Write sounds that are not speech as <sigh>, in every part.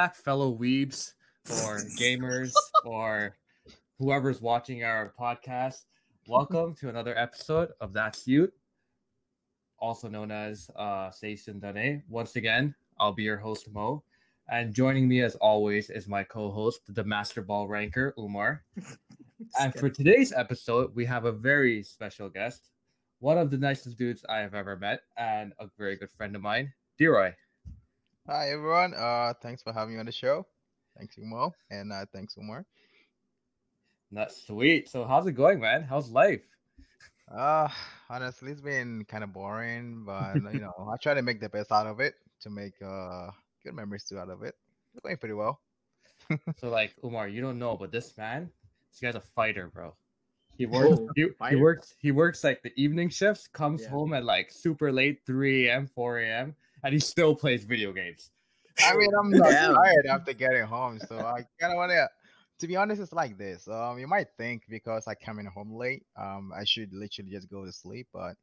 back, fellow weebs or gamers <laughs> or whoever's watching our podcast. Welcome to another episode of That's Youth, also known as uh, Station Dane. Once again, I'll be your host, Moh. And joining me, as always, is my co host, the Master Ball Ranker, Umar. <laughs> and for today's episode, we have a very special guest, one of the nicest dudes I have ever met, and a very good friend of mine, Deroy. Hi everyone. Uh, thanks for having me on the show. Thanks Umo and uh, thanks Umar. That's sweet. So how's it going, man? How's life? Uh, honestly, it's been kind of boring, but you know, I try to make the best out of it to make uh good memories too out of it. It's going pretty well. <laughs> so like Umar, you don't know, but this man, this guy's a fighter, bro. He <laughs> works. he, he, works. He works like the evening shifts. Comes yeah. home at like super late, three a.m., four a.m and he still plays video games. I mean, I'm not tired after getting home, so I kind of want to. To be honest, it's like this. Um, you might think because I come in home late, um, I should literally just go to sleep, but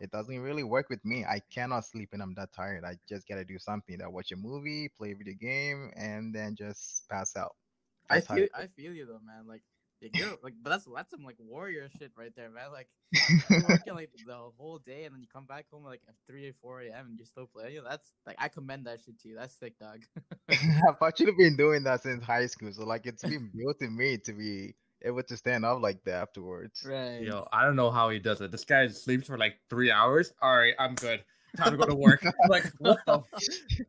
it doesn't really work with me. I cannot sleep and I'm that tired. I just gotta do something. I watch a movie, play a video game, and then just pass out. That's I feel I feel you though, man. Like you're like, but that's that's some like warrior shit right there, man. Like <laughs> working like the whole day, and then you come back home like at three or four a.m. and you're still playing. You know, That's like I commend that shit to you. That's sick, dog. <laughs> I've actually been doing that since high school, so like it's been built in me to be able to stand up like that afterwards. Right. Yo, I don't know how he does it. This guy sleeps for like three hours. All right, I'm good time to go to work. like, what the?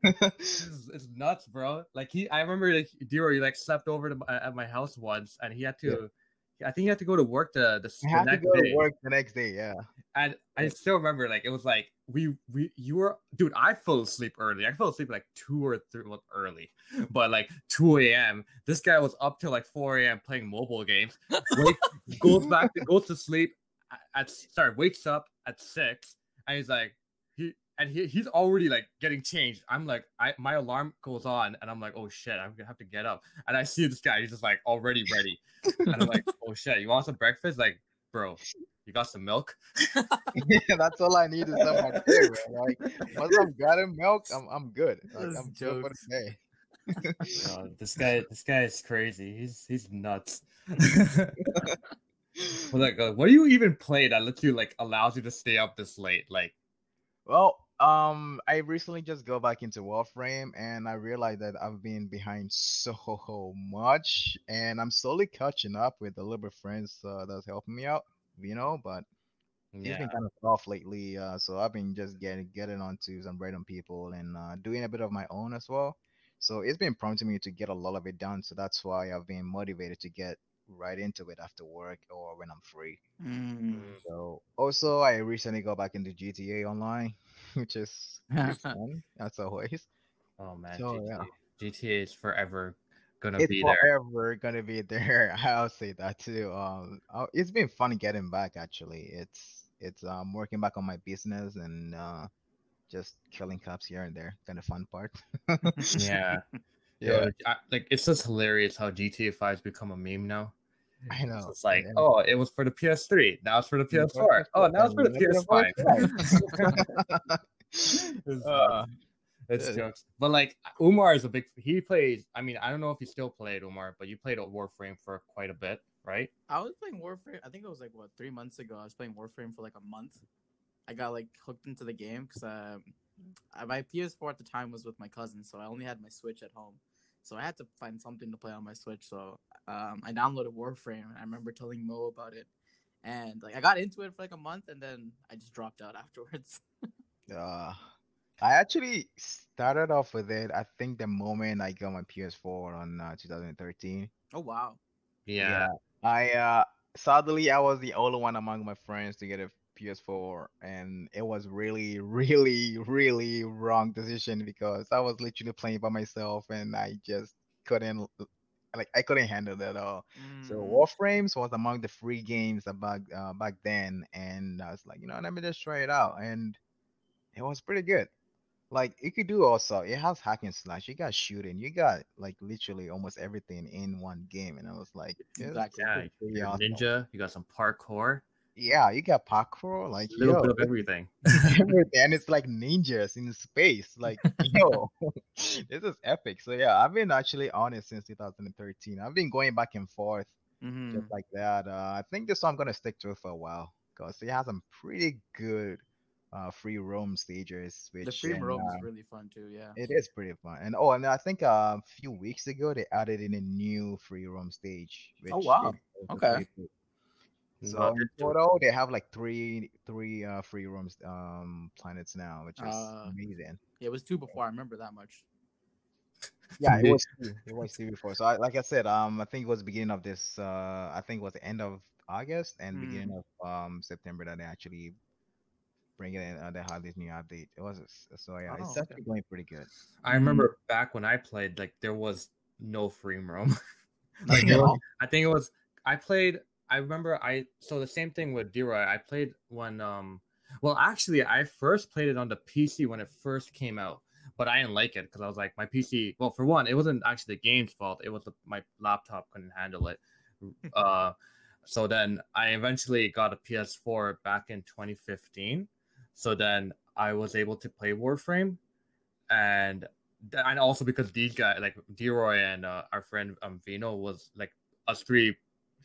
<laughs> it's, it's, nuts, bro. Like he, I remember like Dero, he like slept over to, at my house once, and he had to. Yeah. I think he had to go to work the the, the next to day. work the next day, yeah. And I still remember, like it was like we we you were, dude. I fell asleep early. I fell asleep like two or three well, early, <laughs> but like two a.m. This guy was up till like four a.m. playing mobile games. Wake, goes back, to, goes to sleep at sorry, wakes up at six, and he's like, and he, he's already like getting changed. I'm like, I my alarm goes on, and I'm like, oh shit, I'm gonna have to get up. And I see this guy, he's just like already ready, and I'm like, oh shit, you want some breakfast? Like, bro, you got some milk? <laughs> yeah, that's all I need is some my day, Like, once I'm got milk, I'm I'm good. Like, I'm good for the day. this guy, this guy is crazy. He's he's nuts. <laughs> like, uh, what do you even play that lets you like allows you to stay up this late? Like, well, um, I recently just go back into Warframe and I realized that I've been behind <laughs> so much, and I'm slowly catching up with the little friends uh, that's helping me out, you know. But yeah. it's been kind of tough lately, uh, so I've been just getting getting onto some random people and uh, doing a bit of my own as well. So it's been prompting me to get a lot of it done. So that's why I've been motivated to get right into it after work or when I'm free. Mm. So also I recently got back into GTA Online, <laughs> which is <laughs> fun as always. Oh man, so, GTA, yeah. GTA is forever gonna it's be forever there. Forever gonna be there. <laughs> I'll say that too. Um, oh, it's been fun getting back. Actually, it's it's um working back on my business and uh just killing cops here and there. Kind of fun part. yeah. Yeah, I, like it's just hilarious how GTA 5 has become a meme now. I know. So it's like, yeah. oh, it was for the PS3. Now it's for the PS4. Oh, now it's for the PS5. <laughs> <laughs> it's, uh, it's jokes. But like Umar is a big. He plays. I mean, I don't know if you still played Umar, but you played a Warframe for quite a bit, right? I was playing Warframe. I think it was like what three months ago. I was playing Warframe for like a month. I got like hooked into the game because um, my PS4 at the time was with my cousin, so I only had my Switch at home. So I had to find something to play on my Switch. So um, I downloaded Warframe. I remember telling Moh about it, and like I got into it for like a month, and then I just dropped out <laughs> afterwards. uh, I actually started off with it. I think the moment I got my PS4 on uh, 2013. Oh wow! Yeah. yeah. I uh sadly I was the only one among my friends to get a PS4, and it was really, <laughs> really, really wrong decision because I was literally playing by myself, and I just couldn't like I couldn't handle that at all. Mm. So Warframes was among the free games back uh, back then, and I was like, you know, let me just try it out, and it was pretty good. Like you could do also, it has hack and slash. You got shooting, you got like literally almost everything in one game, and I was like, yeah, yeah, you awesome. ninja, you got some parkour. Yeah, you got parkour, like A little yo, bit of everything. <laughs> <laughs> everything, and it's like ninjas in space. Like, yo, <laughs> this is epic. So yeah, I've been actually on it since 2013. I've been going back and forth hmm just like that. Uh, I think this one I'm gonna stick to it for a while because it has some pretty good uh free roam stages, The free and, roam uh, is really fun too. Yeah. it is pretty fun. And oh, and I think uh, a few weeks ago they added in a new free roam stage. Which Oh, wow. Okay. cool. So Not in total, they have like three three uh free roams um planets now, which is Uh, amazing. Yeah, it was two before. I remember that much. Yeah, it was <laughs> two. It was two before. So I, like I said, um, I think it was beginning of this. Uh, I think it was the end of August and Mm. beginning of um September that they actually bring it in. Uh, they had this new update. It was so yeah, Oh, it's okay. actually going pretty good. I remember back when I played, like there was no free roam. <laughs> like Nothing was- I think it was I played I remember I so the same thing with Deroy. I played when um well actually I first played it on the PC when it first came out, but I didn't like it because I was like my PC well for one, it wasn't actually the game's fault, it was the, my laptop couldn't handle it. <laughs> uh so then I eventually got a PS4 back in 2015. So then I was able to play Warframe and and also because these guys like Deroy and uh, our friend um Vino was like us three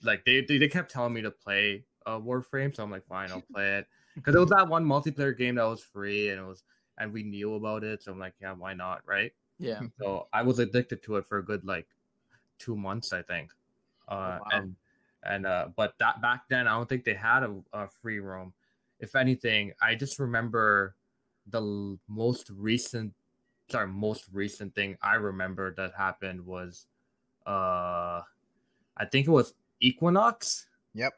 like they, they kept telling me to play uh Warframe, so I'm like fine, I'll <laughs> play it because it was that one multiplayer game that was free and it was and we knew about it, so I'm like yeah, why not, right? Yeah. <laughs> So I was addicted to it for a good like two months, I think. Uh, wow. and and uh, but that back then I don't think they had a, a free roam. If anything, I just remember the l- most recent, sorry, most recent thing I remember that happened was, uh, I think it was Equinox. Yep.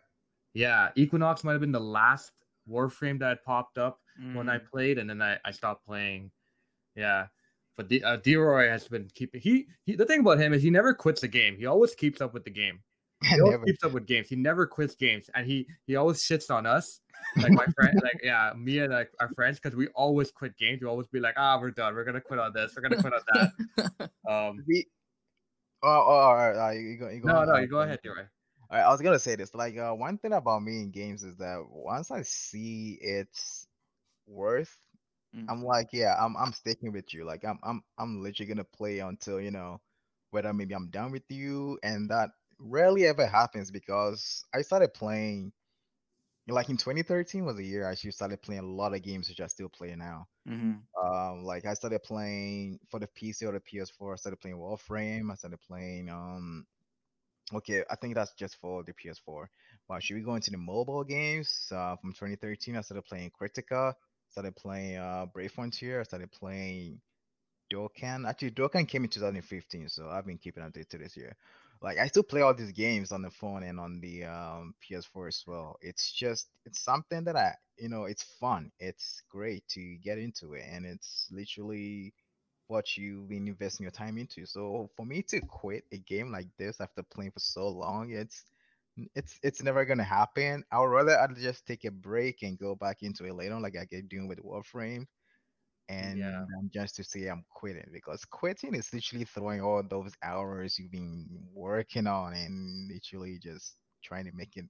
Yeah, Equinox might have been the last Warframe that had popped up when I Mm. played, and then I, I stopped playing. Yeah, but D, uh, Deroy has been keeping. He, he the thing about him is he never quits a game. He always keeps up with the game. <laughs> He always Never. keeps up with games. He never quits games, and he he always shits on us, like my friend, <laughs> like yeah, me and like our friends, because we always quit games. We always be like, ah, we're done. We're gonna quit on this. We're gonna quit on that. <laughs> Um, We. Oh, oh, all right. Uh, you go. You go no, on, no, you go ahead, Deroy. All right, I was gonna say this. Like, uh, one thing about me in games is that once I see its worth, Mm. I'm like, yeah, I'm I'm sticking with you. Like, I'm I'm I'm literally gonna play until you know whether maybe I'm done with you, and that rarely ever happens because I started playing. Like in 2013 was a year I actually started playing a lot of games which I still play now. Mhm. Um, like I started playing for the PC or the PS4. I started playing Warframe. I started playing um. Okay, I think that's just for the PS4. But should we go into the mobile games? Uh, from 2013, I started playing Kritika. Started playing uh Brave Frontier. I started playing Dokkan. Actually, Dokkan came in 2015, so I've been keeping updated to this year. Like I still play all these games on the phone and on the um, PS4 as well. It's just it's something that I you know it's fun. It's great to get into it, and it's literally what you've been investing your time into. So for me to quit a game like this after playing for so long, it's it's it's never gonna happen. I would rather I'd just take a break and go back into it later, on, like I get doing with Warframe and Yeah. um, just to say I'm quitting because quitting is literally throwing all those hours you've been working on and literally just trying to make it,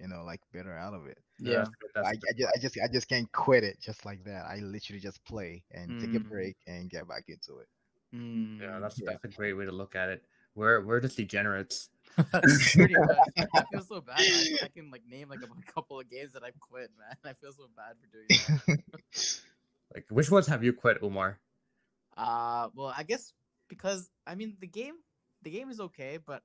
you know, like better out of it. Yeah. I, I just I just I just can't quit it just like that. I literally just play and take a Mm. break and get back into it. Mm. yeah, that's Yeah. that's a great way to look at it. We're we're just degenerates. <laughs> <laughs> Pretty much. I feel so bad. I, I can like name like a <laughs> couple of games that I've quit, man. I feel so bad for doing that. Like, which ones have you quit, Umar? Uh, well, I guess because I mean the game, the game is okay, but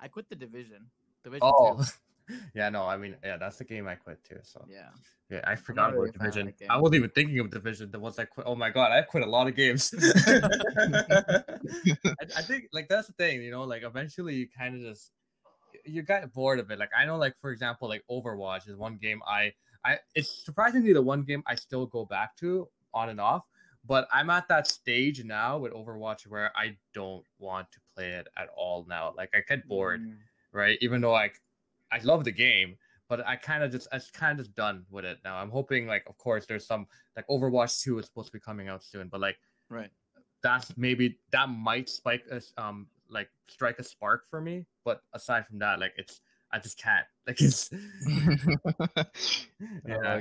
I quit the division. Division Oh, two. <laughs> yeah, no, I mean, yeah, that's the game I quit too. So Yeah. yeah, I forgot really about a fan of Division. I wasn't even thinking of Division. The ones I quit. Oh my god, I quit a lot of games. <laughs> <laughs> I, I think like that's the thing, you know, like eventually you kind of just you get bored of it. Like I know, like for example, like Overwatch is one game I I it's surprisingly the one game I still go back to on and off. But I'm at that stage now with Overwatch where I don't want to play it at all now. Like I get bored Mm. right? Even though like I love the game, but I kind of just I kind of just done with it now. I'm hoping like of course there's some like Overwatch 2 is supposed to be coming out soon, but like Right. that's maybe that might spike us um like strike a spark for me. But aside from that, like it's I just can't. <laughs> Like it's <laughs> Yeah.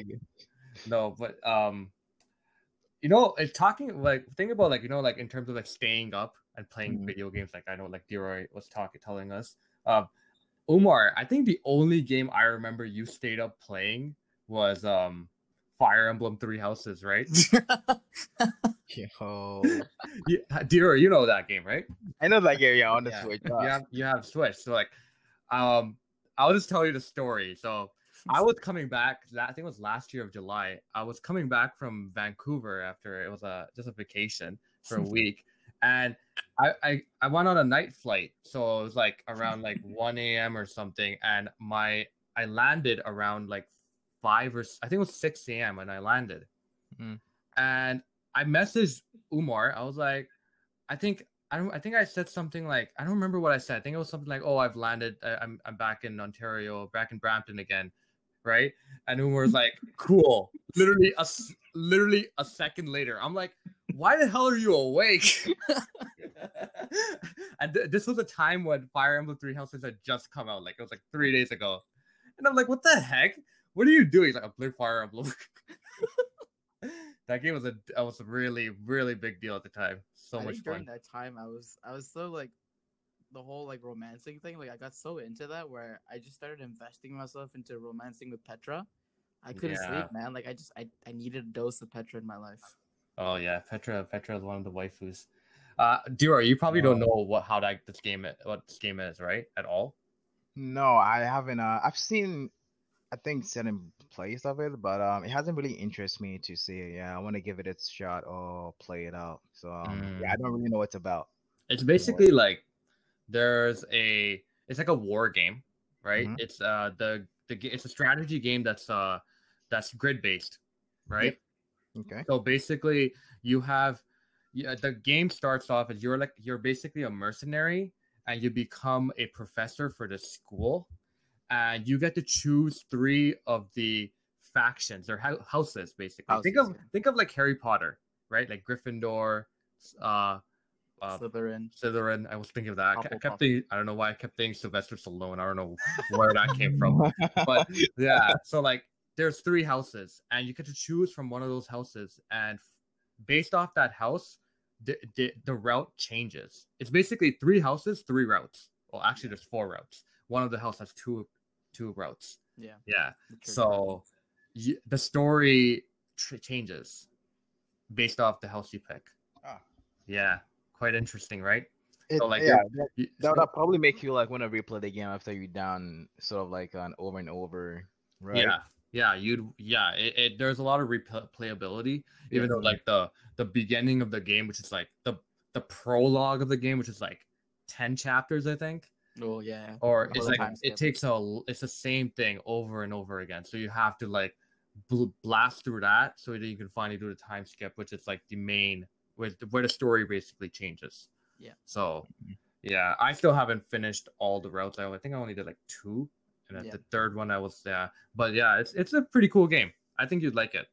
No, but um, you know, it's talking like think about like you know like in terms of like staying up and playing Mhm. video games. Like I know like Deroy was talking telling us. Um, Umar, I think the only game I remember you stayed up playing was um Fire Emblem Three Houses, right? <laughs> Yo. <laughs> you, Deroy, you know that game, right? I know that game, yeah, on the Yeah. Switch. You uh, have you have Switch, so like, um, I'll just tell you the story. So I was coming back. la- I think it was last year of July. I was coming back from Vancouver after it was a just a vacation for a <laughs> week, and I, I I went on a night flight. So it was like around like <laughs> one a.m. or something, and my I landed around like five or I think it was six a.m. when I landed, Mm. and I messaged Umar. I was like, I think I don't. I think I said something like I don't remember what I said. I think it was something like, "Oh, I've landed. I, I'm I'm back in Ontario, back in Brampton again." Right? And Umar was like, "Cool." Literally a literally a second later, I'm like, "Why the hell are you awake?" <laughs> and th- this was a time when Fire Emblem Three Houses had just come out. Like it was like three days ago, and I'm like, "What the heck? What are you doing?" He's like, "I'm playing Fire Emblem." <laughs> that game was a that was a really really big deal at the time. So I much think during that time, I was I was so like the whole like romancing thing. Like I got so into that where I just started investing myself into romancing with Petra. I couldn't Yeah. sleep, man. Like I just I, I needed a dose of Petra in my life. Oh yeah, Petra. Petra is one of the waifus. Uh, Dura, you probably don't know what how that this game what this game is, right? At all? No, I haven't. Uh, I've seen, I think, certain plays of it, but um, it hasn't really interested me to see it. Yeah, I want to give it its shot or play it out. So um, yeah, I don't really know what it's about. It's basically like there's a it's like a war game, right? Mhm. It's uh the the it's a strategy game that's uh that's grid based, right? Okay. So basically, you have yeah, the game starts off as you're like you're basically a mercenary and you become a professor for the school and you get to choose three of the factions or houses basically. think of yeah. think of like Harry Potter, right? Like Gryffindor, uh uh, Slytherin. Slytherin. I was thinking of that. I, I kept the, I don't know why I kept thinking Sylvester Stallone. I don't know where that came from <laughs> but yeah so like there's three houses and you get to choose from one of those houses and based off that house the, the the route changes it's basically three houses three routes well actually there's four routes one of the house has two two routes Yeah. yeah the so y- the story tr- changes based off the house you pick Ah. yeah quite interesting right It- So, like, yeah, you're- that, You- that so- would probably make you like want to replay the game after you're done, sort of like an over and over, right? Yeah, yeah, you'd yeah. It, it there's a lot of replayability, even though like the the beginning of the game, which is like the the prologue of the game, which is like ten chapters, I think, Oh yeah. or it's like it skip. takes a it's the same thing over and over again. So you have to like bl- blast through that so that you can finally do the time skip, which is like the main where the, where the story basically changes. Yeah. So yeah, I still haven't finished all the routes. I, I think I only did like two, and then Yeah. the third one I was yeah. But yeah, it's it's a pretty cool game. I think you'd like it.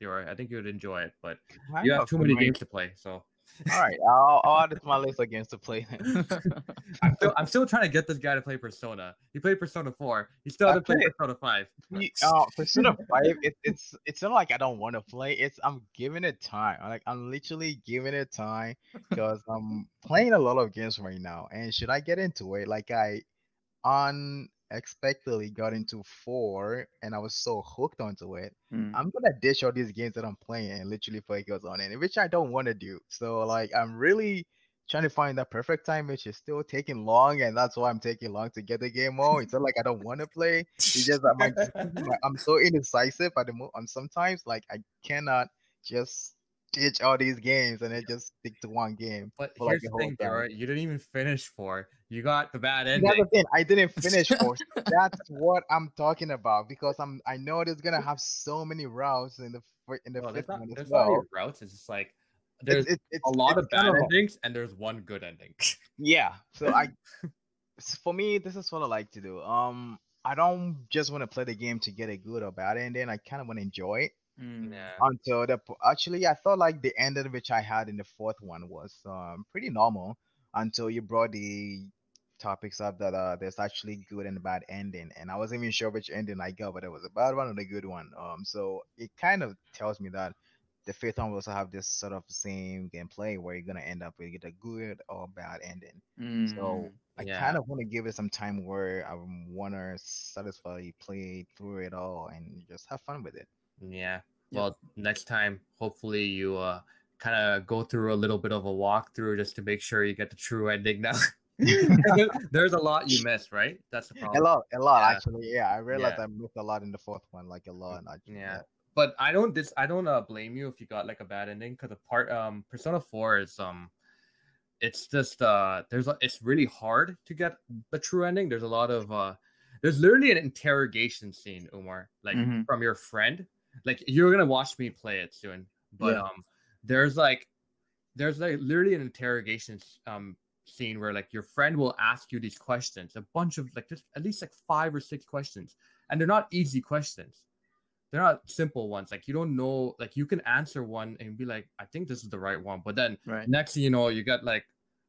You're right. I think you'd enjoy it, but I you have too many games to play. So All right, I'll, I'll add it to my list again to play. <laughs> <laughs> I'm still, I'm still trying to get this guy to play Persona. He played Persona 4. He still I hasn't played played- Persona 5. Me- uh, Persona <laughs> Five, it, it's it's not like I don't want to play. It's I'm giving it time. Like I'm literally giving it time because I'm playing a lot of games right now. And should I get into it? Like I unexpectedly got into four, and I was so hooked onto it. Mm. I'm gonna ditch all these games that I'm playing and literally focus on it, which I don't want to do. So like I'm really trying to find that perfect time, which is still taking long, and that's why I'm taking long to get the game on. It's not like I don't want to play. It's just that <laughs> my, I'm so indecisive at the moment. Sometimes like I cannot just ditch all these games and then just stick to one game. But for, like, here's the thing, time. You didn't even finish 4. You got the bad ending. That's the thing. I didn't <laughs> finish course. That's what I'm talking about because I'm. I know there's gonna have so many routes in the in the there's fifth not, one as well. routes. It's just like there's It's, it's, it's, a lot it's of bad a- endings and there's one good ending. <laughs> Yeah. So I, <laughs> for me, this is what I like to do. Um, I don't just want to play the game to get a good or bad ending. I kind of want to enjoy it Mm. yeah. until the. Actually, I thought like the ending which I had in the fourth one was um pretty normal until you brought the topics up that uh there's actually good and bad ending, and I wasn't even sure which ending I got, but it was a bad one or a good one. Um, so it kind of tells me that the fifth one will also have this sort of same gameplay where you're gonna end up with either good or bad ending. So Mm, I Yeah. kind of want to give it some time where I want to satisfully play through it all and just have fun with it. Yeah. Yep. Well, next time, hopefully you uh kind of go through a little bit of a walkthrough just to make sure you get the true ending now. <laughs> <laughs> There's a lot you missed, right? That's the problem. A lot, a lot Yeah. actually. Yeah, I realized Yeah. I missed a lot in the fourth one, like a lot. Actually. Yeah. But I don't this I don't uh, blame you if you got like a bad ending because the part um Persona 4 is um it's just uh there's a, it's really hard to get the true ending. There's a lot of uh there's literally an interrogation scene, Umar, like Mhm. from your friend. Like you're gonna watch me play it soon. But Yeah. um there's like there's like literally an interrogation um scene where like your friend will ask you these questions, a bunch of like just at least like five or six questions, and they're not easy questions. They're not simple ones. Like you don't know, like you can answer one and be like, I think this is the right one, but then right. next thing you know, you got like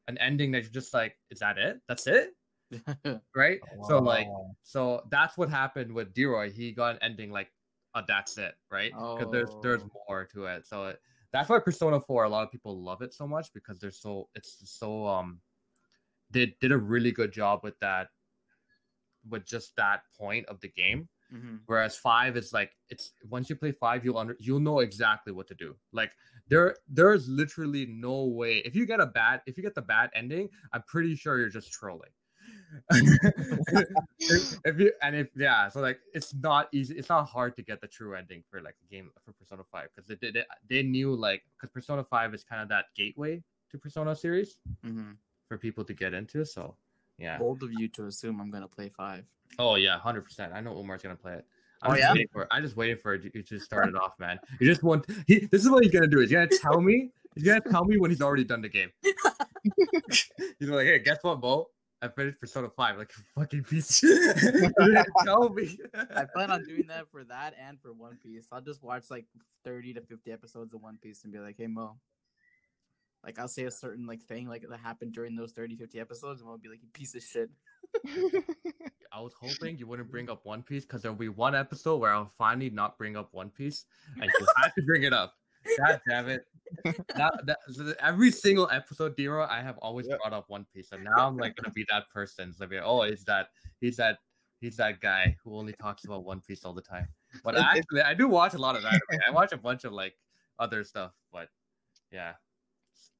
an ending that you're just like, is that it? That's it, <laughs> right? So like, so that's what happened with Deroy. He got an ending like, uh, that's it, right? Because there's there's Oh. more to it. So it, that's why Persona 4, a lot of people love it so much because they're so it's so um they did a really good job with that with just that point of the game. Mhm. Whereas five is like it's once you play five, you'll under you'll know exactly what to do. Like there there's literally no way if you get a bad if you get the bad ending, I'm pretty sure you're just trolling. <laughs> if, you and if yeah, so like it's not easy, it's not hard to get the true ending for like a game for Persona Five because they did they, they knew like because Persona Five is kind of that gateway to Persona series Mhm. for people to get into. So yeah. Bold of you to assume I'm gonna play five. Oh yeah, hundred percent. I know Umar's gonna play it. I'm Oh, just yeah? waiting for I just waiting for it to, to start it off, man. You just want he. This is what he's gonna do. He's gonna tell me. He's gonna tell me when he's already done the game. <laughs> <laughs> he's like, hey, guess what, Bo? I finished Persona Five. Like you <laughs> fucking piece. <laughs> Tell me. I plan on doing that <laughs> for that and for One Piece. I'll just watch like 30 to 50 episodes of One Piece and be like, hey Moh. Like I'll say a certain like thing like that happened during those 30, 50 episodes, and I'll be like, you piece of shit. I was hoping you wouldn't bring up One Piece because there'll be one episode where I'll finally not bring up One Piece, and you had to bring it up. God damn it! That, that, every single episode, Dero, I have always Yep. brought up One Piece, and now I'm like gonna be that person. So be like, oh, is that he's that he's that guy who only talks about One Piece all the time. But It- it- <laughs> actually, I do watch a lot of anime. I watch a bunch of like other stuff, but yeah,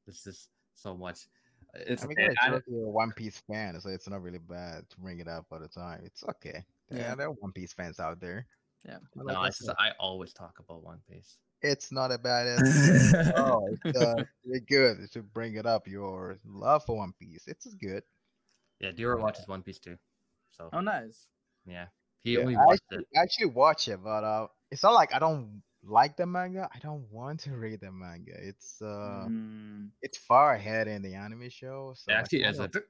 this is so much. It's I mean, okay. yeah, I- you're you're a One Piece fan, so it's not really bad to bring it up all the time. It's okay. Yeah, Yeah. there are One Piece fans out there. Yeah. I no, like it's that just, I always talk about One Piece. It's not a bad <laughs> answer. oh, it's uh, really good to bring it up. Your love for One Piece, it's good. Yeah, Dero watches One Piece too. So Oh nice. yeah, he Yeah, only I watched actually, it. I actually watch it, but uh, it's not like I don't like the manga. I don't want to read the manga. It's uh, Mm, it's far ahead in the anime show. So It actually kind isn't. <laughs>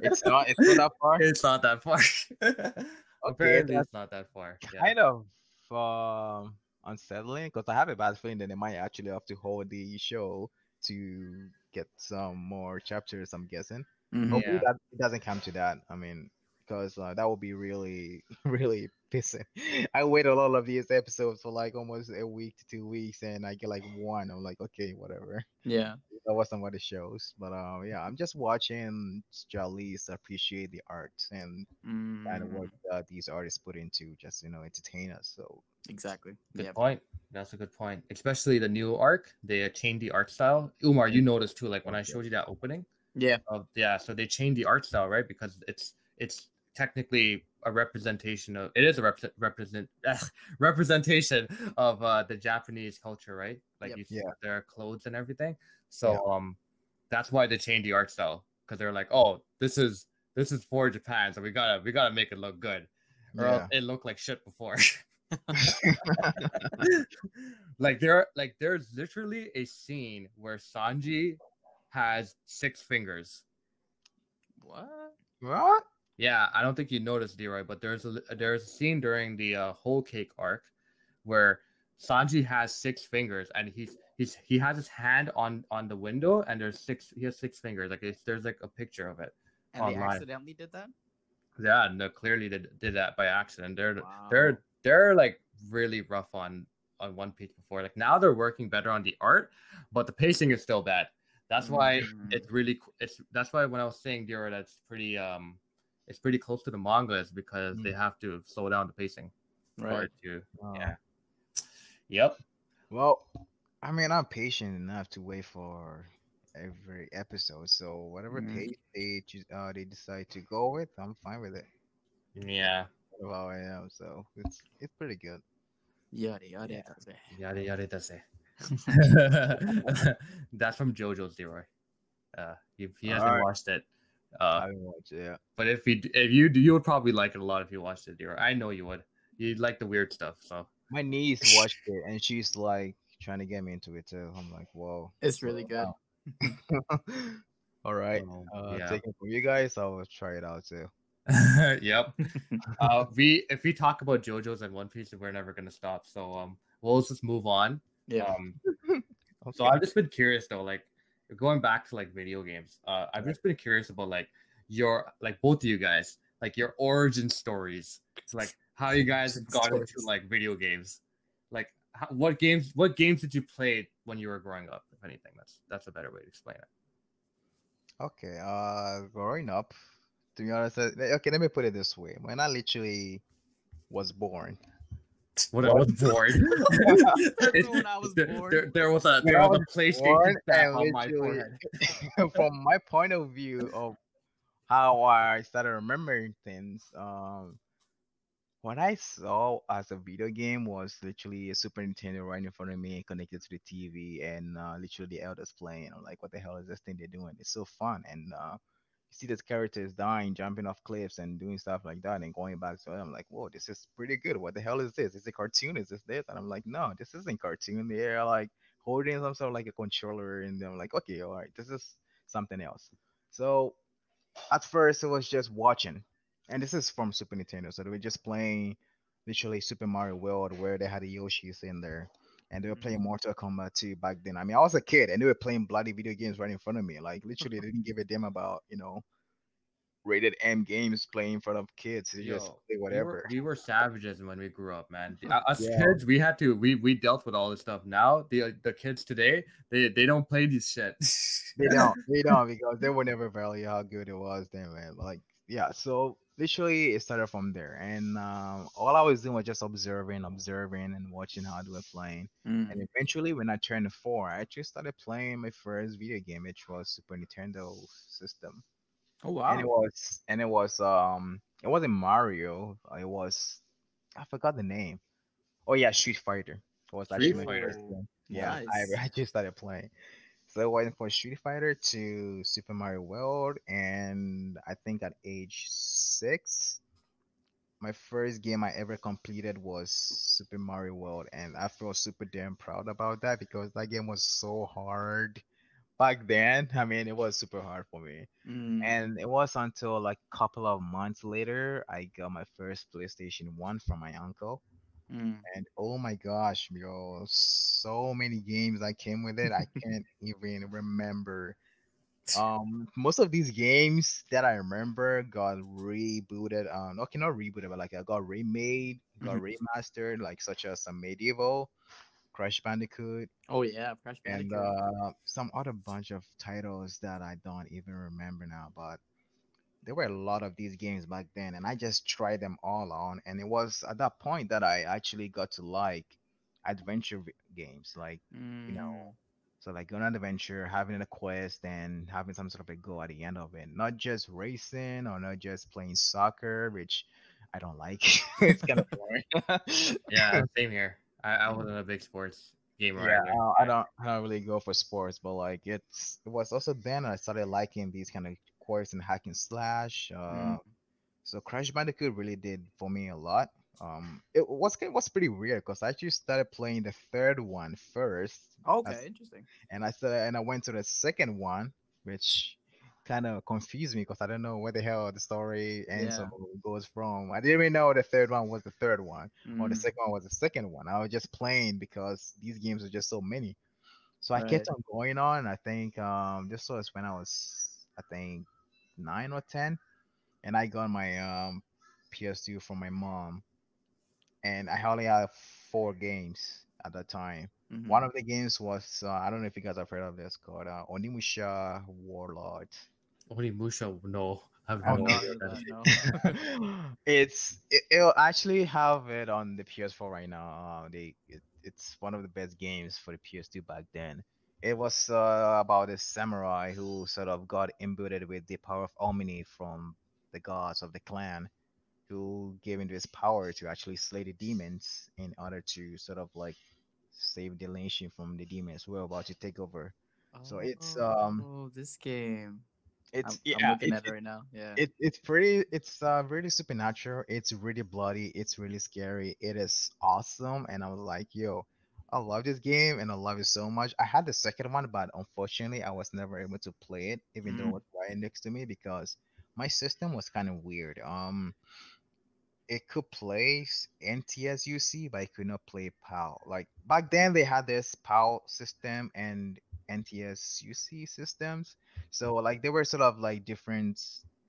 It's not. It's not that far. it's not that far. <laughs> Apparently, that's it's not that far. Yeah. kind of um unsettling because I have a bad feeling that they might actually have to hold the show to get some more chapters. I'm guessing. mhm. Hopefully Yeah. that it doesn't come to that. I mean, because uh, that would be really, <laughs> really <laughs> pissing. I waited all of these episodes for like almost a week to two weeks, and I get like one. I'm like, okay, whatever. Yeah. That was some other shows, but uh, yeah, I'm just watching Jalis appreciate the art and kind of Mm, what uh, these artists put into just you know entertain us. So exactly. Good Yeah. point. That's a good point. Especially the new arc, they uh, changed the art style. Umar, you noticed too. Like when I showed you that opening. Yeah. Of, yeah, so they changed the art style, right? Because it's it's technically a representation of it is a represent represent representation of uh the Japanese culture, right? Like Yep. you see Yeah. with their clothes and everything. So um that's why they changed the art style because they're like, oh, this is this is for Japan, so we gotta we gotta make it look good, or yeah, it looked like shit before. <laughs> <laughs> like there, like there's literally a scene where Sanji has six fingers. What? what? Yeah, I don't think you noticed, Deroy, but there's a there's a scene during the uh, whole cake arc where Sanji has six fingers and he's he's he has his hand on on the window and there's six he has six fingers like it's, there's like a picture of it And they accidentally did that. Yeah, no, clearly did did that by accident. They're Wow. they're they're like really rough on on One Piece before. Like now they're working better on the art, but the pacing is still bad. That's why Mhm. it's really it's that's why when I was saying Dior that's pretty um it's pretty close to the manga is because they have to slow down the pacing Right. to Uh, yeah. Yep. Well, I mean, I'm patient enough to wait for every episode. So whatever Mhm. pace they choose, uh they decide to go with, I'm fine with it. Yeah. Well, I am. So it's it's pretty good. Yada yada. Yeah. yada. Yada yada does it. <laughs> <laughs> That's from JoJo's Deroy. Uh, if he hasn't Alright. watched it, I uh, haven't watched it. Yeah. but if you if you do, you would probably like it a lot if you watched it, Deroy. I know you would. You like the weird stuff, so My niece watched it and she's like trying to get me into it too. I'm like, whoa. It's really good. <laughs> All right. um, Uh, yeah. taking from you guys, I'll try it out too. <laughs> yep. <laughs> Uh, we if we talk about JoJo's and One Piece, we're never gonna stop. So um, we'll just move on. Yeah. Um, So I've just been curious though, like going back to like video games. Uh, I've just been curious about like your like both of you guys, like your origin stories. It's like how you guys got into like video games. Like how, what games? What games did you play when you were growing up? If anything, that's that's a better way to explain it. Okay, uh, growing up, to be honest, uh, okay, let me put it this way: when I literally was born, <laughs> <laughs> When I was bored, When I was there, there, there was a there I was a PlayStation back on my literally- forehead. <laughs> from my point of view of how I started remembering things, um, what I saw as a video game was literally a Super Nintendo right in front of me, connected to the TV, and uh, literally the elders playing. I'm like, what the hell is this thing they're doing? It's so fun, and uh, see these characters dying, jumping off cliffs, and doing stuff like that, and going back to it. I'm like, whoa, this is pretty good. What the hell is this? Is it cartoon? Is this this? And I'm like, no, this isn't cartoon. They're like holding some sort of like a controller, and I'm like, okay, all right, this is something else. So at first it was just watching, and this is from Super Nintendo, so they were just playing literally Super Mario World where they had the Yoshis in there. And they were playing Mortal Kombat 2 back then. I mean, I was a kid and they were playing bloody video games right in front of me. Like, literally, they didn't give a damn about, you know, rated M games playing in front of kids. They just Yo, play we were- whatever. We were, savages when we grew up, man. Uh, Us Yeah. kids, we had to we we dealt with all this stuff. Now the the kids today, they they don't play these shit. They don't. They don't <laughs> because they would never value how good it was then, man. Like, yeah. So literally, it started from there, and um, all I was doing was just observing, observing, and watching how they were playing. Mm. And eventually, when I turned four, I actually started playing my first video game, which was Super Nintendo system, Oh wow and it was and it was um it wasn't Mario, it was I forgot the name. Oh yeah, Street Fighter. It was Street actually my Fighter. Yeah, I, <laughs> I just started playing. So I went from Street Fighter to Super Mario World, and I think at age six, my first game I ever completed was Super Mario World, and I feel super damn proud about that because that game was so hard back then. I mean, it was super hard for me, Mm. and it was until like a couple of months later I got my first PlayStation One from my uncle. Mm. And oh my gosh, yo, so many games I came with it. I <laughs> can't even remember. Um, most of these games that I remember got rebooted. Um, okay, not rebooted, but like I got remade, got Mhm. remastered, like such as some medieval, Crash Bandicoot, Oh yeah, Crash and Bandicoot. uh, some other bunch of titles that I don't even remember now. But there were a lot of these games back then, and I just tried them all on. And it was at that point that I actually got to like adventure games, like mm. you know, so like going on an adventure, having a quest, and having some sort of a goal at the end of it. Not just racing or not just playing soccer, which I don't like. <laughs> it's kind of <laughs> boring. yeah, <laughs> same here. I, I wasn't a big sports gamer. Yeah, either. I don't, I don't really go for sports, but like it's, it was also then I started liking these kind of quests and hack and slash. Uh, Mm. so Crash Bandicoot really did for me a lot. Um, it was it was pretty weird because I actually started playing the third one first, Okay, That's- interesting. and I said, and I went to the second one, which kind of confused me because I don't know where the hell the story ends Yeah. or goes from. I didn't even know the third one was the third one or the Mm. second one was the second one. I was just playing because these games are just so many. So I kept on going on. I think um this was when I was I think nine or ten, and I got my um PS2 from my mom, and I only had four games at that time. Mhm. One of the games was uh, I don't know if you guys have heard of this called uh, Onimusha Warlord. Onimusha, no. I have no no. idea what that is. No. <laughs> it's it, it'll actually have it on the PS4 right now. Uh, they it, it's one of the best games for the PS2 back then. It was uh, about a samurai who sort of got imbued with the power of Omni from the gods of the clan, who gave him this power to actually slay the demons in order to sort of like save the nation from the demons who were about to take over. So it's, um, oh this game. It's I'm, yeah, I'm looking it's- at it right now. Yeah. it it's pretty it's uh really supernatural it's really bloody it's really scary it is awesome and i was like yo i love this game and i love it so much i had the second one but unfortunately i was never able to play it even though it Mm. was right next to me because my system was kind of weird um it could play NTSC, but it could not play PAL. Like back then, they had this PAL system and NTSC systems. So like they were sort of like different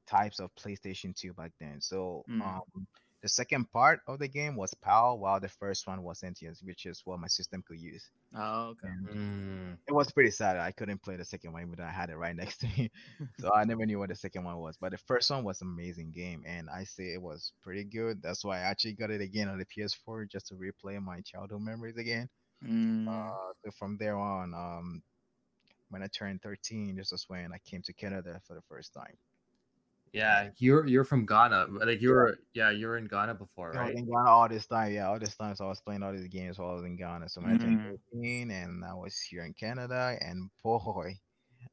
types of PlayStation 2 back then. So Mm. um the second part of the game was PAL, while the first one was NTS, which is what my system could use. oh okay. Mm. it was pretty sad. I couldn't play the second one, even though I had it right next to me. <laughs> <laughs> so I never knew what the second one was. But the first one was amazing game, and I say it was pretty good. That's why I actually got it again on the PS4 just to replay my childhood memories again. Mm. Uh, so from there on, um, when I turned 13, this was when I came to Canada for the first time. Yeah, you're you're from Ghana. Like you're yeah, you're in Ghana before, I was right? in Ghana all this time, yeah, all this time. So I was playing all these games while I was in Ghana. So I Mhm. 13 and I was here in Canada, and boy,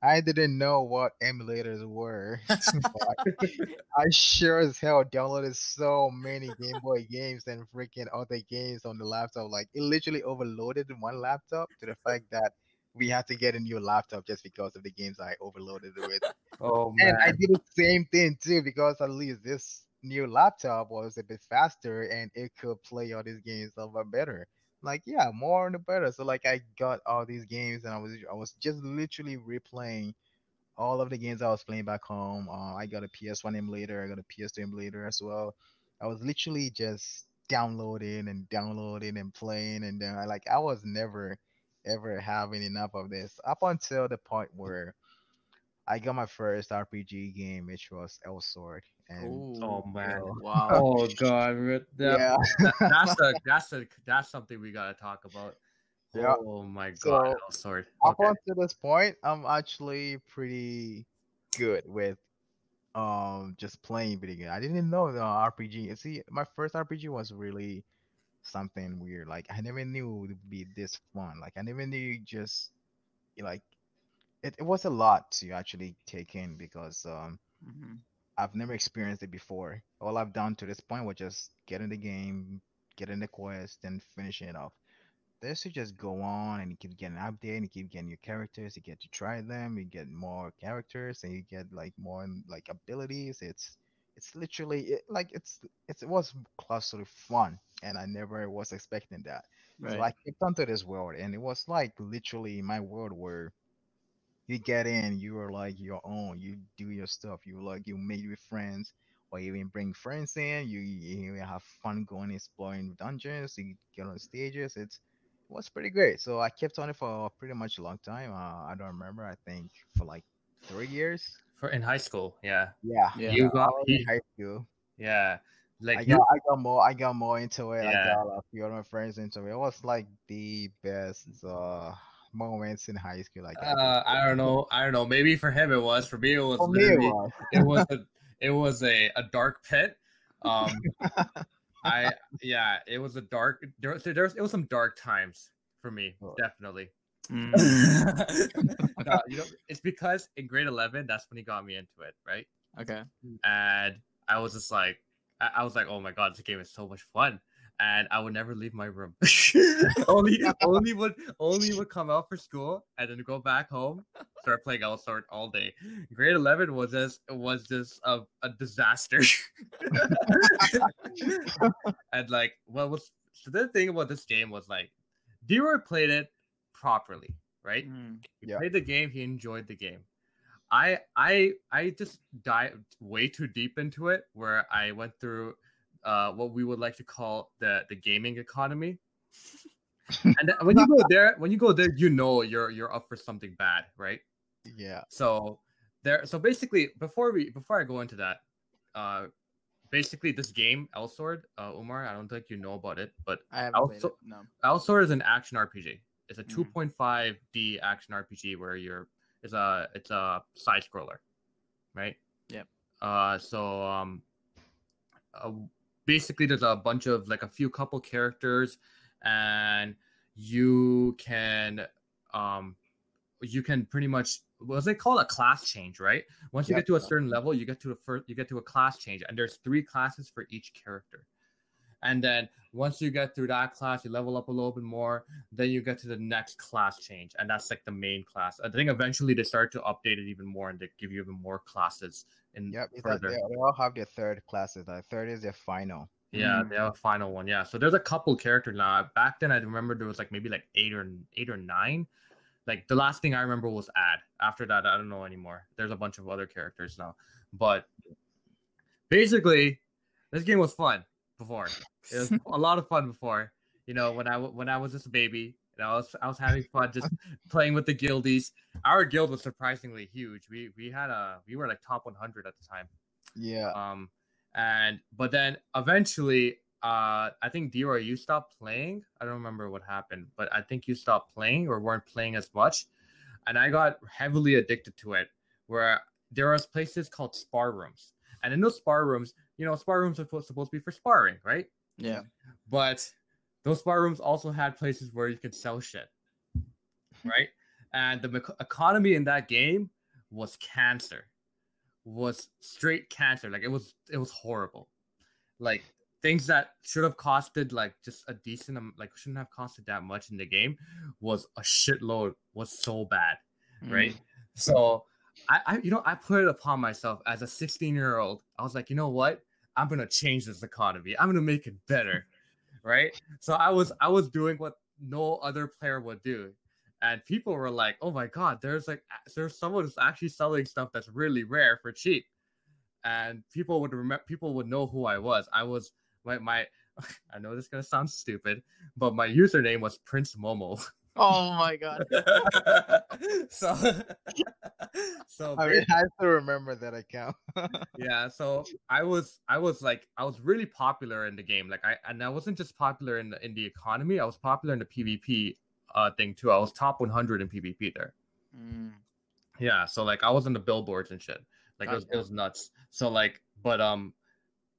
I didn't know what emulators were. <laughs> I sure as hell downloaded so many Game Boy games and freaking other games on the laptop. Like it literally overloaded one laptop to the fact that we had to get a new laptop just because of the games I overloaded it with. <laughs> Oh And I did the same thing too because at least this new laptop was a bit faster and it could play all these games a lot better. Like yeah, more and the better. So like I got all these games and I was I was just literally replaying all of the games I was playing back home. Uh, I got a PS1 emulator, I got a PS2 emulator as well. I was literally just downloading and downloading and playing and then I like I was never ever having enough of this up until the point where I got my first RPG game, which was Elsword. And Ooh, Oh man. Wow. <laughs> Oh god, <laughs> that, yeah, that's a <laughs> that's a that's something we gotta talk about. Yeah. Oh my god, So, El sword. up Okay. until this point, I'm actually pretty good with um just playing video game. I didn't know the RPG. See, my first RPG was really something weird. Like I never knew it would be this fun. Like I never knew you just like it, it was a lot to actually take in because um Mhm. I've never experienced it before. All I've done to this point was just get in the game, get in the quest, and finishing it off. This you just go on and you keep getting an update and you keep getting your characters, you get to try them, you get more characters and you get like more like abilities. It's it's literally it, like it's it's it was to fun and I never was expecting that. So I Right. kicked onto this world and it was like literally my world where you get in, you are like your own. You do your stuff. You like you meet with friends, or you even bring friends in. You you have fun going exploring dungeons. You get on stages. It's it was pretty great. So I kept on it for pretty much a long time. Uh, I don't remember. I think for like three years. For in high school, yeah. Yeah. Yeah. You got- I was in <laughs> high school. Yeah. Like I you got I got more I got more into it. Yeah. I got a few of my friends into it. It was like the best uh moments in high school. Like uh I don't know. I don't know. Maybe for him it was. For me it was For me, it was. it was a it was a, a dark pit. Um <laughs> I yeah, it was a dark there, there was it was some dark times for me, Oh. definitely. Mm. <laughs> No, you know, it's because in grade eleven, that's when he got me into it, right? Okay. And I was just like, I, I was like, oh my god, this game is so much fun, and I would never leave my room. <laughs> <laughs> only, only would, only would come out for school and then go back home, start playing Elsword all day. Grade eleven was just was just a, a disaster. and like, what was so the thing about this game was like, Deroy played it properly, right? Mm. He Yeah. played the game. He enjoyed the game. I I I just dived way too deep into it, where I went through uh, what we would like to call the the gaming economy. <laughs> and when you go there, when you go there, you know you're you're up for something bad, right? Yeah. So there, so basically, before we before I go into that, uh, basically this game, Elsword, uh, Umar, I don't think you know about it, but I haven't played it. No. Elsword is an action RPG. It's a Mm. 2.5D action RPG where you're it's a it's a side scroller, right? Yep. Uh, so um, uh, basically there's a bunch of like a few couple characters, and you can um, you can pretty much what's it called a class change, right? Once you Yep. get to a certain level, you get to a first you get to a class change, and there's three classes for each character. And then once you get through that class, you level up a little bit more. Then you get to the next class change, and that's like the main class. I think eventually they start to update it even more and they give you even more classes And Yep. Further. they, they all have their third classes. The third is their final. Yeah, Mm. they have a final one. Yeah, so there's a couple characters now. Back then, I remember there was like maybe like eight or eight or nine. Like the last thing I remember was Add. After that, I don't know anymore. There's a bunch of other characters now, but basically, this game was fun before. <laughs> It was a lot of fun before. You know, when I when I was just a baby, and I was I was having fun just <laughs> playing with the guildies. Our guild was surprisingly huge. We we had a we were like top 100 at the time. Yeah. Um, and but then eventually, uh, I think Dero, you stopped playing. I don't remember what happened, but I think you stopped playing or weren't playing as much, and I got heavily addicted to it. Where there was places called spar rooms, and in those spar rooms, you know, spar rooms are supposed to be for sparring, right? Yeah. But those spar rooms also had places where you could sell shit, right? and the economy in that game was cancer, was straight cancer. Like it was, it was horrible. Like things that should have costed like just a decent, like shouldn't have costed that much in the game, was a shitload. Was so bad, right? Mm. So I, I, you know, I put it upon myself as a 16 year old. I was like, you know what? I'm gonna change this economy. I'm gonna make it better, <laughs> right? So I was, I was doing what no other player would do, and people were like, "Oh my god, there's like, there's someone who's actually selling stuff that's really rare for cheap," and people would remember, people would know who I was. I was my my. <laughs> I know this is gonna sound stupid, but my username was Prince Momo. <laughs> Oh my god. <laughs> so, <laughs> so I mean, I still remember that account. <laughs> yeah so i was i was like i was really popular in the game like i and i wasn't just popular in the in the economy i was popular in the pvp uh thing too i was top 100 in pvp there Mm. yeah so like i was on the billboards and shit like it was, it was nuts so like but um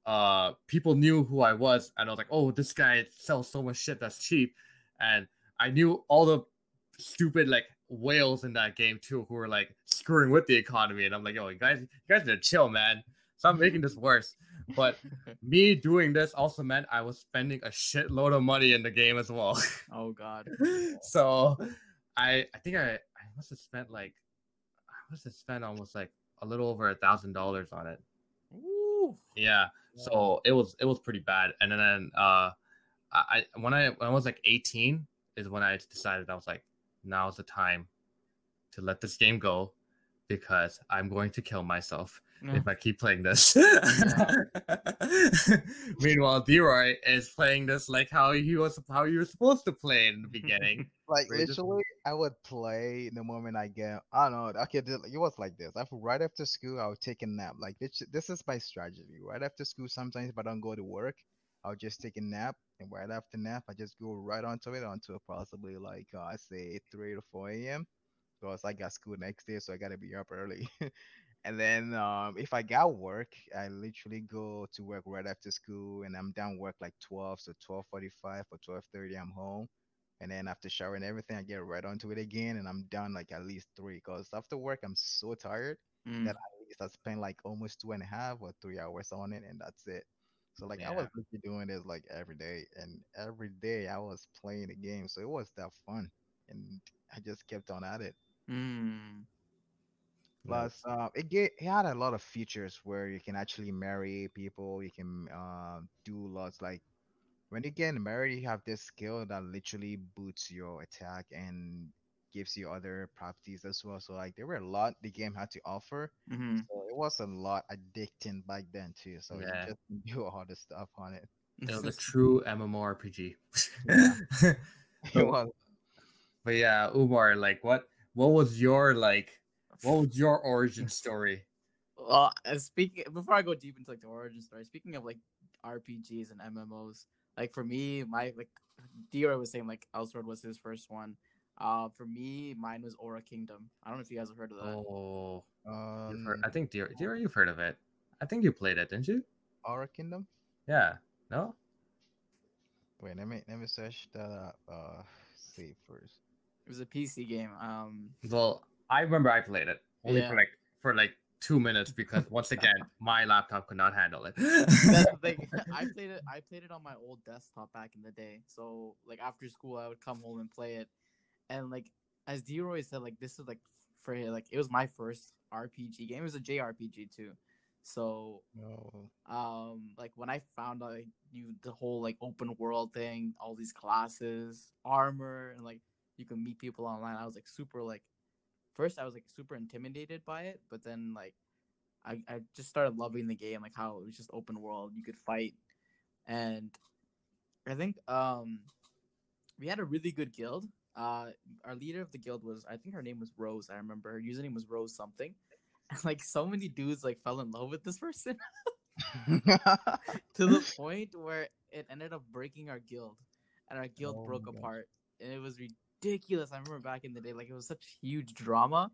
uh people knew who i was and i was like oh this guy sells so much shit that's cheap and i knew all the stupid like whales in that game too who were like screwing with the economy and i'm like yo you guys you guys need to chill man stop making this worse but <laughs> me doing this also meant i was spending a shitload of money in the game as well <laughs> Oh god. so I I think I I must have spent like I must have spent almost like a little over a thousand dollars on it. Ooh. Yeah. So it was it was pretty bad. And then uh I I- when I when I was like 18 is when I decided I was like now's the time to let this game go because I'm going to kill myself if mm. I keep playing this. <laughs> <laughs> Meanwhile, Deroy is playing this like how he was how you were supposed to play in the <laughs> beginning. like Right, just- literally, I would play the moment I get. I don't know. Okay, th- it was like this. After right after school, I would take a nap. Like this, this is my strategy. Right after school, sometimes if I don't go to work, I'll just take a nap, and right after nap, I just go right onto it until possibly like uh, I say three to four a.m. Because I got school next day, so I gotta be up early. <laughs> and then um, if I got work, I literally go to work right after school, and I'm done work like twelve, so twelve forty-five or twelve thirty, I'm home. And then after showering everything, I get right onto it again, and I'm done like at least three. Cause after work, I'm so tired Mm. that at least I spend like almost two and a half or three hours on it, and that's it. So like I was doing this like every day, and every day I was playing the game, so it was that fun, and I just kept on at it. Mm. Plus, uh, it get it had a lot of features where you can actually marry people. You can uh, do lots like when you get married, you have this skill that literally boosts your attack, and gives you other properties as well. So like there were a lot the game had to offer. hmm So it was a lot addicting back then too. So Yeah. you just <laughs> do all the stuff on it. It was a <laughs> true MMORPG. Yeah. <laughs> It was but yeah, Umar, like what what was your like what was your origin story? Well, uh, speaking before I go deep into like the origin story, speaking of like RPGs and MMOs, like for me, my like Deroy was saying like Elsword was his first one. Uh, for me, mine was Aura Kingdom. I don't know if you guys have heard of that. Oh, um heard, I think Dear, Dear, you've heard of it. I think you played it, didn't you? Aura Kingdom. Yeah. No. Wait, let me let me search that up. Uh, see first. It was a PC game. Um, Well, I remember I played it only Yeah. for like for like two minutes because <laughs> once again my laptop could not handle it. that's the thing. <laughs> <laughs> I played it. I played it on my old desktop back in the day. So like after school, I would come home and play it. And like as Deroy said, like this is like for like it was my first RPG game. It was a JRPG too. So No. um like when I found out like, you the whole like open world thing, all these classes, armor, and like you can meet people online, I was like super like first I was like super intimidated by it, but then like I, I just started loving the game, like how it was just open world, you could fight. And I think um we had a really good guild. Uh our leader of the guild was I think her name was Rose, I remember. Her username was Rose something. <laughs> like so many dudes like fell in love with this person <laughs> <laughs> to the point where it ended up breaking our guild and our guild Oh broke apart and it was ridiculous i remember back in the day like it was such huge drama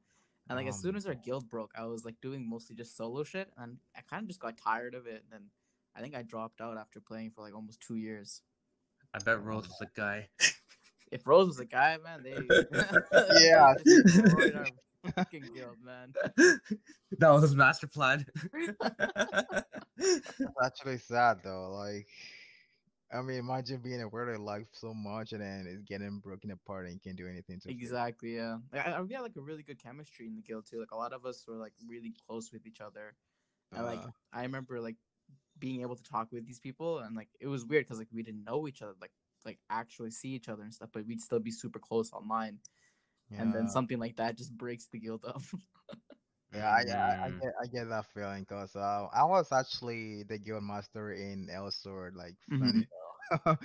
and like as Oh soon as our guild broke i was like doing mostly just solo shit and i kind of just got tired of it and then i think i dropped out after playing for like almost two years I bet Rose was a guy. If rose was a guy man they <laughs> Yeah. <laughs> they destroyed our fucking guild man <laughs> that was his master plan. It's actually sad though. Like, I mean, imagine being a aware of life so much and then it's getting broken apart and you can't do anything to fix it. Exactly, yeah. Like, I, I- we had like a really good chemistry in the guild too. Like a lot of us were like really close with each other. And like Uh, I remember like being able to talk with these people and like it was weird because like we didn't know each other, like like actually see each other and stuff, but we'd still be super close online. And then something like that just breaks the guild up. <laughs> Yeah, I, I, I get I get that feeling because uh, I was actually the guild master in Elsword, like funny though.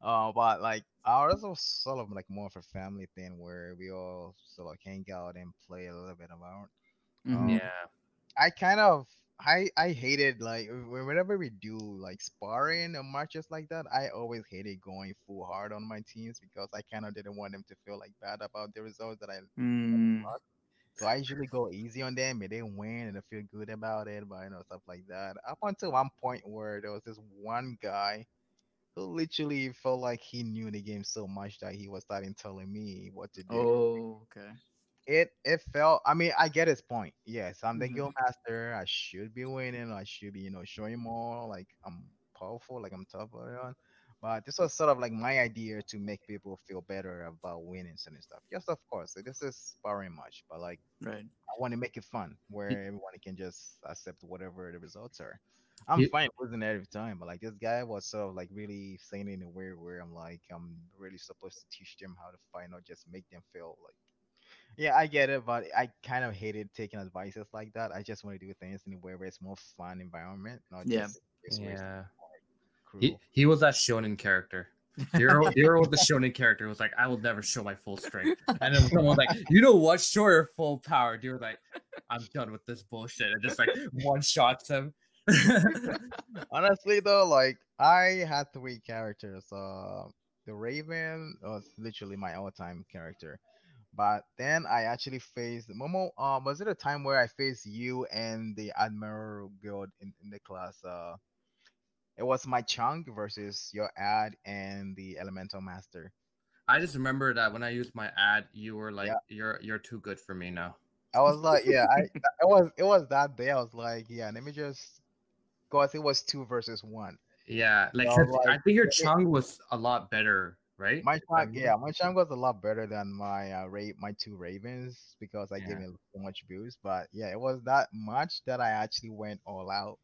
<laughs> uh, but like ours was sort of like more of a family thing where we all sort of hang out and play a little bit about. Um, yeah. I kind of I I hated like whenever we do like sparring or matches like that, I always hated going full hard on my teams because I kind of didn't want them to feel like bad about the results that I Mm. so I usually go easy on them and they win and I feel good about it, but you know, stuff like that. Up until one point where there was this one guy who literally felt like he knew the game so much that he was starting telling me what to do. Oh, okay. It it felt I mean, I get his point. Yes, I'm the Mhm. guild master. I should be winning. I should be, you know, showing more like I'm powerful, like I'm tough. But this was sort of like my idea to make people feel better about winning certain stuff. Yes, of course. This is sparring much, but like Right. I want to make it fun where everyone can just accept whatever the results are. I'm Ye- fine losing every time, but like this guy was sort of like really saying it in a way where I'm like I'm really supposed to teach them how to fight, not just make them feel like. Yeah, I get it, but I kind of hated taking advices like that. I just want to do things in a way where it's more fun environment, not Yeah. just it's Yeah. He, he was that shonen character. Hero, <laughs> Hero was the shonen character. Was like, I will never show my full strength. And then someone was like, you know what? Show your full power. Dude was like, I'm done with this bullshit. And just like one shots him. <laughs> Honestly, though, like I had three characters. Uh, the Raven was literally my all-time character, but then I actually faced Momo. Um, was it a time where I faced you and the Admiral Guild in, in the class? Uh, it was my Chung versus your Add and the Elemental Master. I just remember that when I used my Add, you were like, Yeah. you're you're too good for me now. I was like, yeah, I <laughs> it was it was that day. I was like, yeah, let me just, cause it was two versus one. Yeah, like 'cause <laughs> I like, think your Chung was a lot better, right? My I yeah, my Chung was a lot better than my uh, ra- my two Ravens because I gave Yeah. it so much boost. But yeah, it was that much that I actually went all out.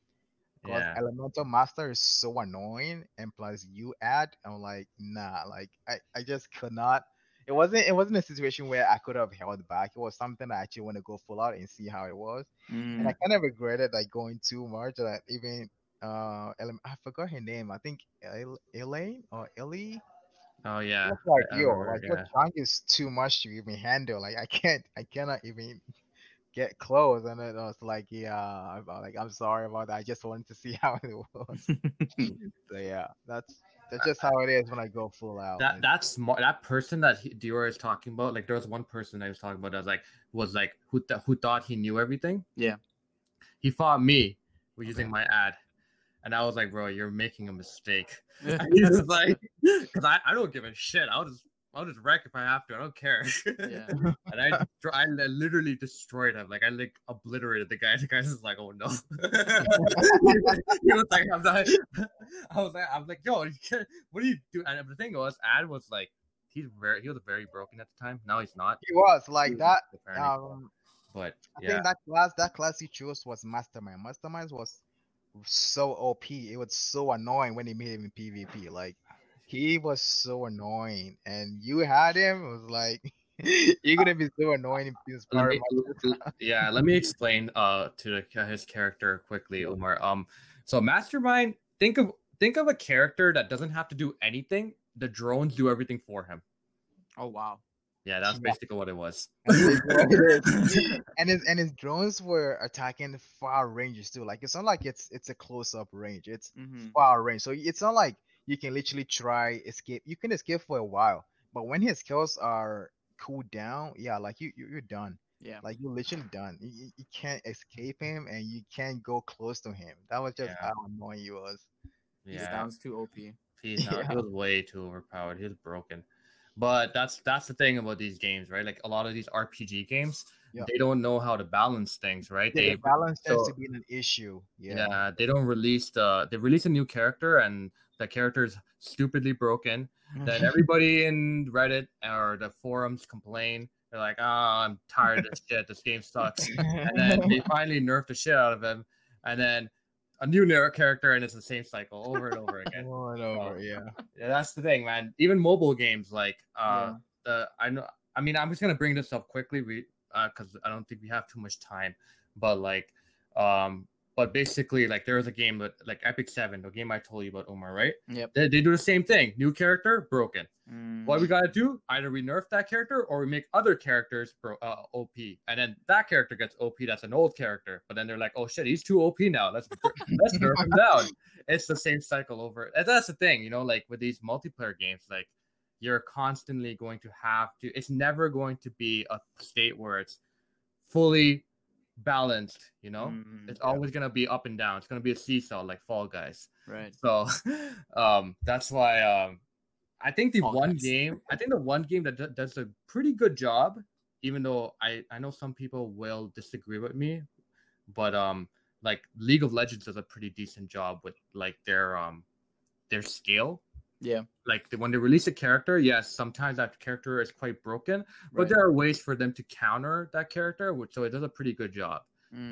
Because Yeah. Elemental Master is so annoying, and plus you add, I'm like, nah, like I, I just could not. it wasn't it wasn't a situation where I could have held back. It was something I actually want to go full out and see how it was. And I Mm. kind of regretted like going too much. That even uh, I forgot her name. I think El- Elaine or Ellie. Oh yeah. It's like I yo, remember, like yeah. your Chung is too much to even handle. Like I can't, I cannot even get close. And it was like, yeah, I'm like I'm sorry about that. I just wanted to see <laughs> how it was. <laughs> so yeah, that's that's uh, just how it is when I go full out. That man. that smart that person that he, Deroy is talking about, like there was one person I was talking about that was like was like who th- who thought he knew everything. Yeah. He fought me with using Okay. my Add, and I was like, bro, you're making a mistake. <laughs> And he's just like, because I, I don't give a shit. I'll just I'll just wreck if I have to. I don't care. Yeah. <laughs> and I I literally destroyed him. Like I like obliterated the guy. <laughs> The guy's just like, oh no. he was like, I'm not. I was like, I'm like, yo, what do you do? And the thing was, Add was like, he's very he was very broken at the time. Now he's not. He was like that. Um, but I yeah, think that class, that class he chose was Mastermind. Mastermind was so OP. It was so annoying when he made him in PvP. Like he was so annoying, and you had him. It was like <laughs> you're gonna be so annoying in this let part. me, yeah, let me explain uh to the, his character quickly, Umar. Um, so Mastermind, think of think of a character that doesn't have to do anything. The drones do everything for him. oh wow. Yeah, that's Yeah. basically what it was. <laughs> and his and his drones were attacking far ranges too. Like it's not like it's it's a close up range. It's hmm far range. So it's not like you can literally try escape. You can escape for a while, but when his kills are cooled down, yeah, like you, you you're done. Yeah. Like you're literally done. You, you- you can't escape him, and you can't go close to him. That was just Yeah. how annoying he was. He Yeah, sounds too OP. he's not, Yeah. he was way too overpowered. He was broken. But that's that's the thing about these games, right? Like a lot of these RPG games, Yeah. they don't know how to balance things, right? Yeah, They the balance tends so- to be an issue. yeah. Yeah. they don't release the they release a new character and the character is stupidly broken. Then mm-hmm. everybody in Reddit or the forums complain. They're like, "Oh, I'm tired of this <laughs> shit. This game sucks." <laughs> And then they finally nerf the shit out of him, and then a new character, and it's the same cycle over and over again. <laughs> Over and over, yeah. Yeah, that's the thing, man. Even mobile games like uh Yeah. the I know I mean I'm just gonna bring this up quickly we uh because I don't think we have too much time. But like um but basically like there was a game that like Epic Seven, the game I told you about Umar, right? Yep. They, they do the same thing. New character, broken. What Mm. we gotta do, either we nerf that character or we make other characters bro uh, OP. And then that character gets OP, that's an old character. But then they're like, oh shit, he's too OP now. Let's <laughs> let's nerf him down it's the same cycle over and that's the thing you know like with these multiplayer games like you're constantly going to have to it's never going to be a state where it's fully balanced you know Mm, it's yeah. always going to be up and down it's going to be a seesaw like fall guys right. so <laughs> um that's why um i think the Fall one Guys. game i think the one game that do- does a pretty good job even though i i know some people will disagree with me but um like league of legends does a pretty decent job with like their um their scale Yeah. like the, when they release a character yes sometimes that character is quite broken but right. there are ways for them to counter that character which so it does a pretty good job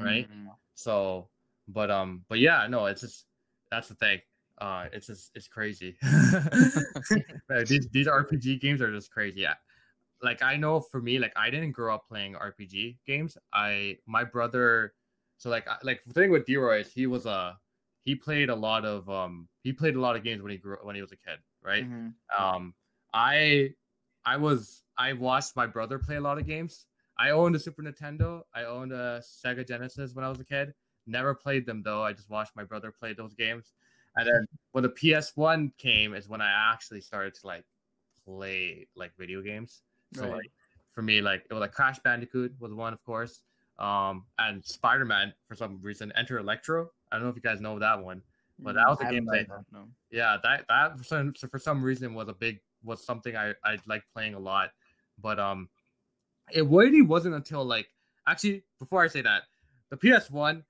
right? Mm, so, but um, but yeah, no, it's just that's the thing. Uh, it's just it's crazy. <laughs> These these RPG games are just crazy. Yeah, like I know for me, like I didn't grow up playing RPG games. I my brother, so like like the thing with Deroy is he was a he played a lot of um he played a lot of games when he grew when he was a kid, right? mhm. um i i was i watched my brother play a lot of games. I owned a super nintendo. I owned a sega genesis when i was a kid. Never played them though. I just watched my brother play those games. And then when the ps1 came is when i actually started to like play like video games. So Right. like for me like it was like crash bandicoot was one of course. Um and spider-man for some reason enter electro i don't know if you guys know that one but that was a I haven't gameplay done No. yeah that that for some, for some reason was a big was something i i like playing a lot but um it really wasn't until like actually before i say that the ps1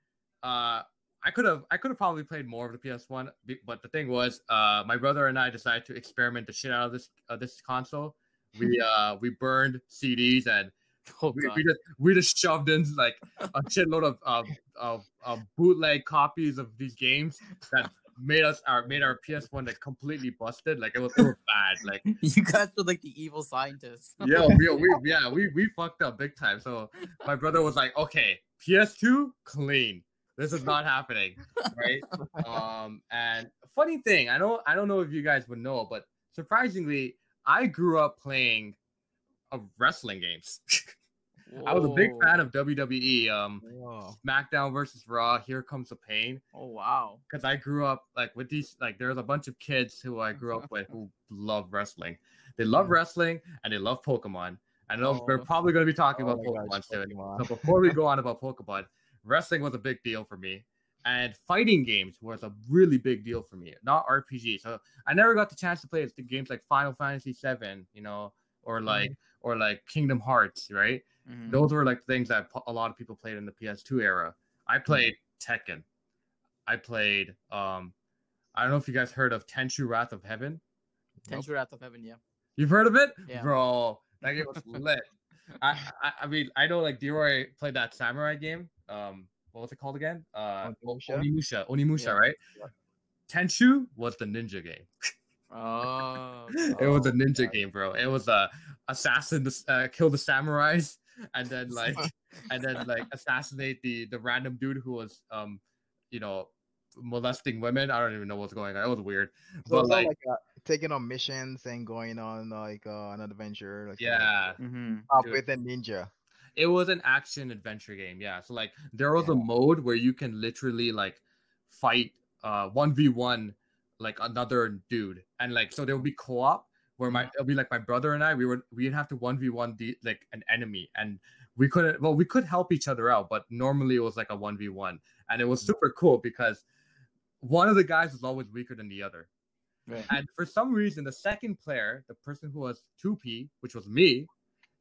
uh i could have i could have probably played more of the ps1 but the thing was uh my brother and i decided to experiment the shit out of this uh, this console we <laughs> uh we burned cds and <laughs> Oh we, we just we just shoved in like a shitload of of, of of bootleg copies of these games that made us our made our PS1 like completely busted. Like it was, was bad. Like <laughs> you guys were like the evil scientists. yeah, we, we <laughs> yeah we we fucked up big time. So my brother was like, okay, PS2 clean. This is not happening, right? Um, and funny thing, I don't I don't know if you guys would know, but surprisingly, I grew up playing of wrestling games. <laughs> I was a big fan of WWE. Um, Whoa. SmackDown versus Raw. Here comes the pain. Oh wow. Because I grew up like with these. Like there's a bunch of kids who I grew up with who love wrestling. They love wrestling and they love Pokemon. I know we're Oh. probably going to be talking Oh about Pokemon gosh, soon. Pokemon. So before we go on about Pokemon, wrestling was a big deal for me. And fighting games was a really big deal for me, not RPG. So I never got the chance to play the games like Final Fantasy VII, you know, or like or like Kingdom Hearts, right? Mhm. Those were like things that a lot of people played in the PS2 era. I played Tekken. I played um I don't know if you guys heard of Tenchu Wrath of Heaven. Tenchu Wrath of Heaven, yeah. You've heard of it? Yeah. Bro, that game was <laughs> lit. I, I I mean I know like Deroy played that samurai game. Um what was it called again? Uh Onimusha? Onimusha. Onimusha, Yeah. right? Tenchu was the ninja game. <laughs> Oh. it was a Oh, ninja God. game, bro. It was a assassin to uh, kill the samurais <laughs> and then like <laughs> and then like assassinate the the random dude who was um you know molesting women. I don't even know what's going on. It was weird. So But it's like, like uh, taking on missions and going on like uh, an adventure. Like yeah, hmm uh, dude. with a ninja. it was an action adventure game. Yeah. So like there was a mode where you can literally like fight uh 1v1 like another dude. And like so there would be co-op where my it'll be like my brother and I we would we'd have to 1v1 the like an enemy and we couldn't well we could help each other out but normally it was like a 1v1 and it was mm. super cool because one of the guys was always weaker than the other. Right. and for some reason the second player the person who was 2p which was me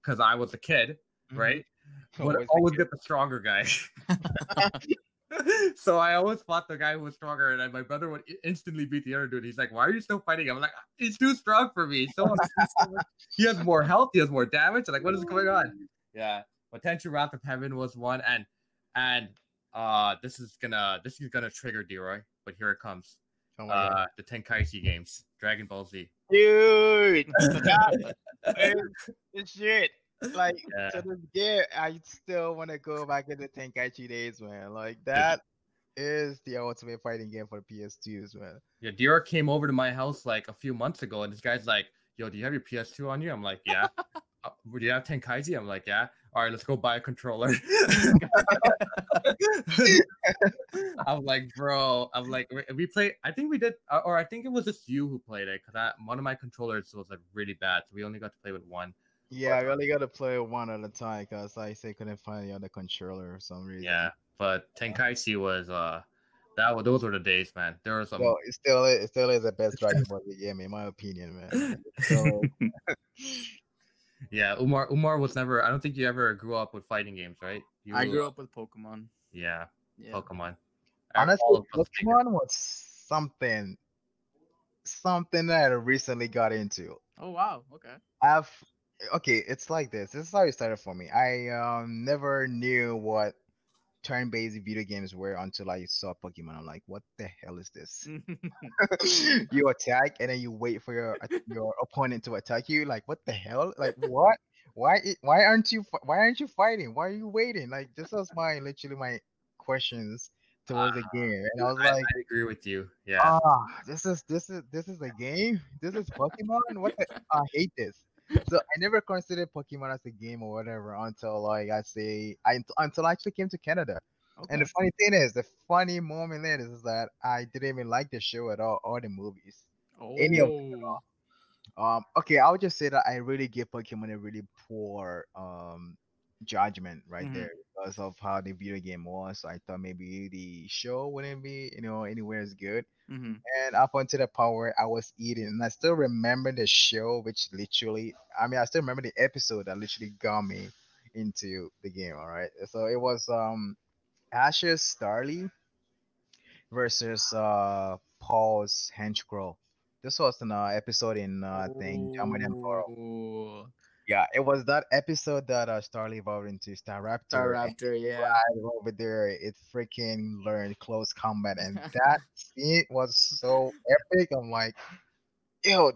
because i was a kid mm-hmm. right <laughs> would Always always get the stronger guy <laughs> <laughs> <laughs> so i always fought the guy who was stronger and then my brother would instantly beat the other dude. He's like why are you still fighting him? I'm like he's too strong for me. So <laughs> he has more health. He has more damage. I'm like what is going on? Yeah. Potential wrath of heaven was one and and uh this is gonna this is gonna trigger Deroy, but here it comes. Oh my God. uh the tenkaichi games dragon ball z. Dude, <laughs> that is shit. Like Yeah. to this game, I still want to go back into Tenkaichi days, man. Like that is the ultimate fighting game for PS2s, man. yeah Deroy came over to my house like a few months ago and this guy's like yo do you have your ps2 on you? I'm like yeah. <laughs> Uh, do you have tenkaichi? I'm like yeah. All right let's go buy a controller. <laughs> I'm like bro i'm like we- played i think we did uh, or i think it was just you who played it because one of my controllers was like really bad so we only got to play with one Yeah, I really gotta play one at a time because I say couldn't find the other controller for some reason. yeah but tenkaichi was uh that was those were the days man there was some So it still is, it still is the best Dragon Ball Z game in my opinion, man. So <laughs> yeah umar umar was never i don't think you ever grew up with fighting games right you I grew up with Pokemon. yeah Yeah. pokemon honestly, All of us did. Pokemon was something, something that I recently got into. Oh wow. Okay. I've okay, it's like this. This is how it started for me. I um never knew what turn-based video games were until I saw Pokemon. I'm like, what the hell is this? <laughs> <laughs> you attack and then you wait for your your opponent to attack you. Like, what the hell? Like, what? Why? Why aren't you? Why aren't you fighting? Why are you waiting? Like, this was my literally my questions towards the game, and I was I, like. I agree with you yeah Ah, this is this is this is a game. This is Pokemon. What the? I hate this. So I never considered Pokemon as a game or whatever until like I say I until I actually came to Canada. And the funny thing is, the funny moment is, is that I didn't even like the show at all or the movies. any of them at Oh. Um, okay, I would just say that I really give Pokemon a really poor um judgment right Mhm. there because of how the video game was. I thought maybe the show wouldn't be, you know, anywhere as good. Hmm And up until the point where I was eating, and I still remember the show, which literally, I mean, I still remember the episode that literally got me into the game. All right, so it was um Ash's Starly versus uh Paul's Honchkrow. This was an uh, episode in uh, I think Diamond and Pearl. Yeah, it was that episode that uh, Starly evolved into Staraptor. Star Raptor, yeah. right over there, it freaking learned close combat, and <laughs> that scene was so epic. I'm like, yo,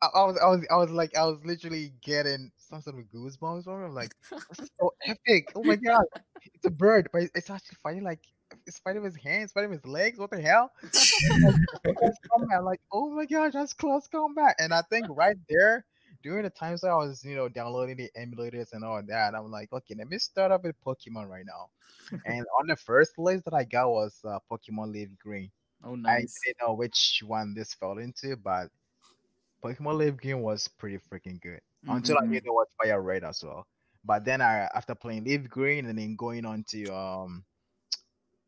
I, I was, I was, I was like, I was literally getting some sort of goosebumps. From it. I'm like, <laughs> so epic. Oh my god, it's a bird, but it's actually fighting like it's fighting with his hands, fighting with his legs. What the hell? <laughs> Like. Like, oh my gosh, that's close combat. And I think right there, during the times I was, you know, downloading the emulators and all that, I'm like, okay, let me start off with Pokemon right now. <laughs> and on the first list that I got was uh, Pokemon Leaf Green. Oh, nice. I didn't know which one this fell into, but Pokemon Leaf Green was pretty freaking good until I knew there was Fire Red as well. But then I, after playing Leaf Green and then going on to um,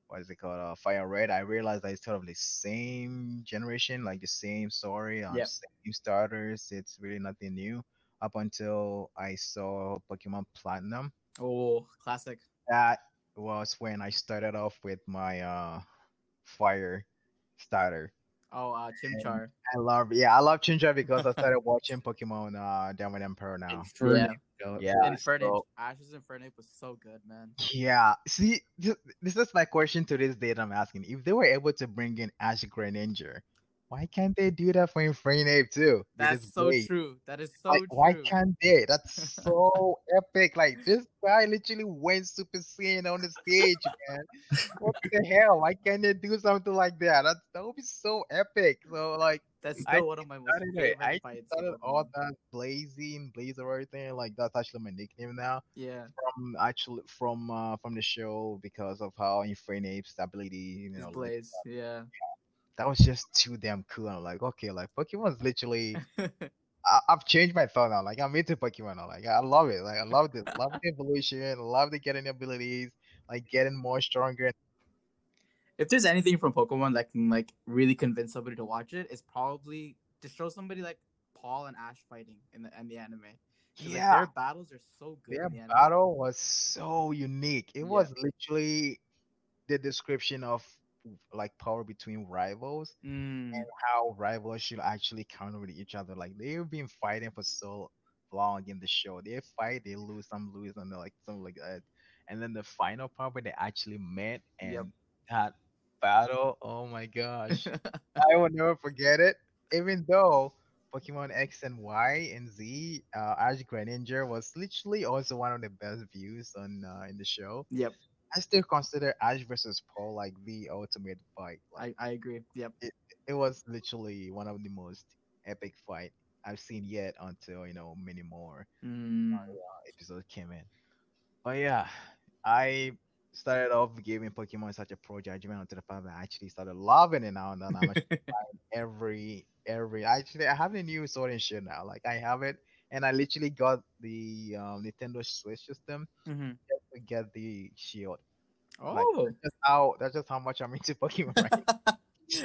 what is it called, uh, Fire Red, I realized that it's sort of the same generation, like the same story, uh, Yep. same starters. It's really nothing new. Up until I saw Pokemon Platinum, Oh, classic. that was when I started off with my uh, Fire starter. Oh, uh, Chimchar. I love, yeah, I love Chimchar because I started watching Pokemon uh, Diamond and Pearl now. <laughs> Yeah. Yeah, Infernape. so- Ash's Infernape was so good, man. Yeah, see, th- this is my question to this day that I'm asking. If they were able to bring in Ash Greninja, why can't they do that for Infernape too? That's so wait, true. That is so like, true. why can't they? That's so <laughs> epic. Like this guy literally went Super Saiyan on the stage, man. What the hell? Why can't they do something like that? That that would be so epic. So like. That's I still one of my most favorite I fights. started all that blazing, blaze or everything. Like that's actually my nickname now. Yeah. From actually from uh from the show because of how Infernape's ability, you know, like, Blaze. Yeah. That was just too damn cool. I'm like, okay, like Pokemon's literally. <laughs> I, I've changed my thought now. Like I'm into Pokemon now. Like I love it. Like I love it. love the <laughs> evolution. Love the getting abilities. Like getting more stronger. if there's anything from Pokemon that can like really convince somebody to watch it, it's probably to show somebody like Paul and Ash fighting in the in the anime. 'Cause, like, Yeah. their battles are so good. Their in the anime. battle was so unique. It Yeah. was literally the description of like power between rivals Mm, and how rivals should actually counter with each other. Like they've been fighting for so long in the show. They fight, they lose, some lose, and they're like something like that. And then the final part where they actually met and Yep. that battle, oh my gosh. <laughs> I will never forget it. Even though Pokemon X and Y and Z, uh, Ash Greninja was literally also one of the best views on uh, in the show. yep. I still consider Ash versus Paul like the ultimate fight. Like I, I agree. Yep. it it was literally one of the most epic fight I've seen yet until you know many more Mm, episodes came in. But yeah, I started off giving Pokemon such a pro judgment until the fact that I actually started loving it now and then I'm actually <laughs> every every actually I have the new Sword and Shield now. Like I have it and I literally got the um, Nintendo Switch system mhm. Get the shield. Oh. That's how that's just how much I'm into <laughs> Pokemon right.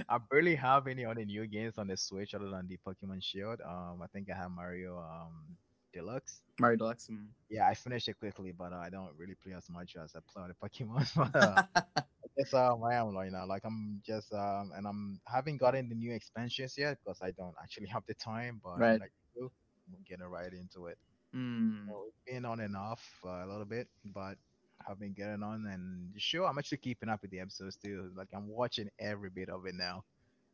I barely have any other new games on the Switch other than the Pokemon Shield. Um I think I have Mario um Deluxe. Mario Deluxe. mm. Yeah, I finished it quickly, but uh, I don't really play as much as I play on the Pokemon. <laughs> but uh, <laughs> that's um, I am right now. Like I'm just um, and I'm haven't gotten the new expansions yet because I don't actually have the time. But Right. like I'm getting right into it. Mm. So it's been on and off uh, a little bit, but I've been getting on and sure. I'm actually keeping up with the episodes too. Like I'm watching every bit of it now.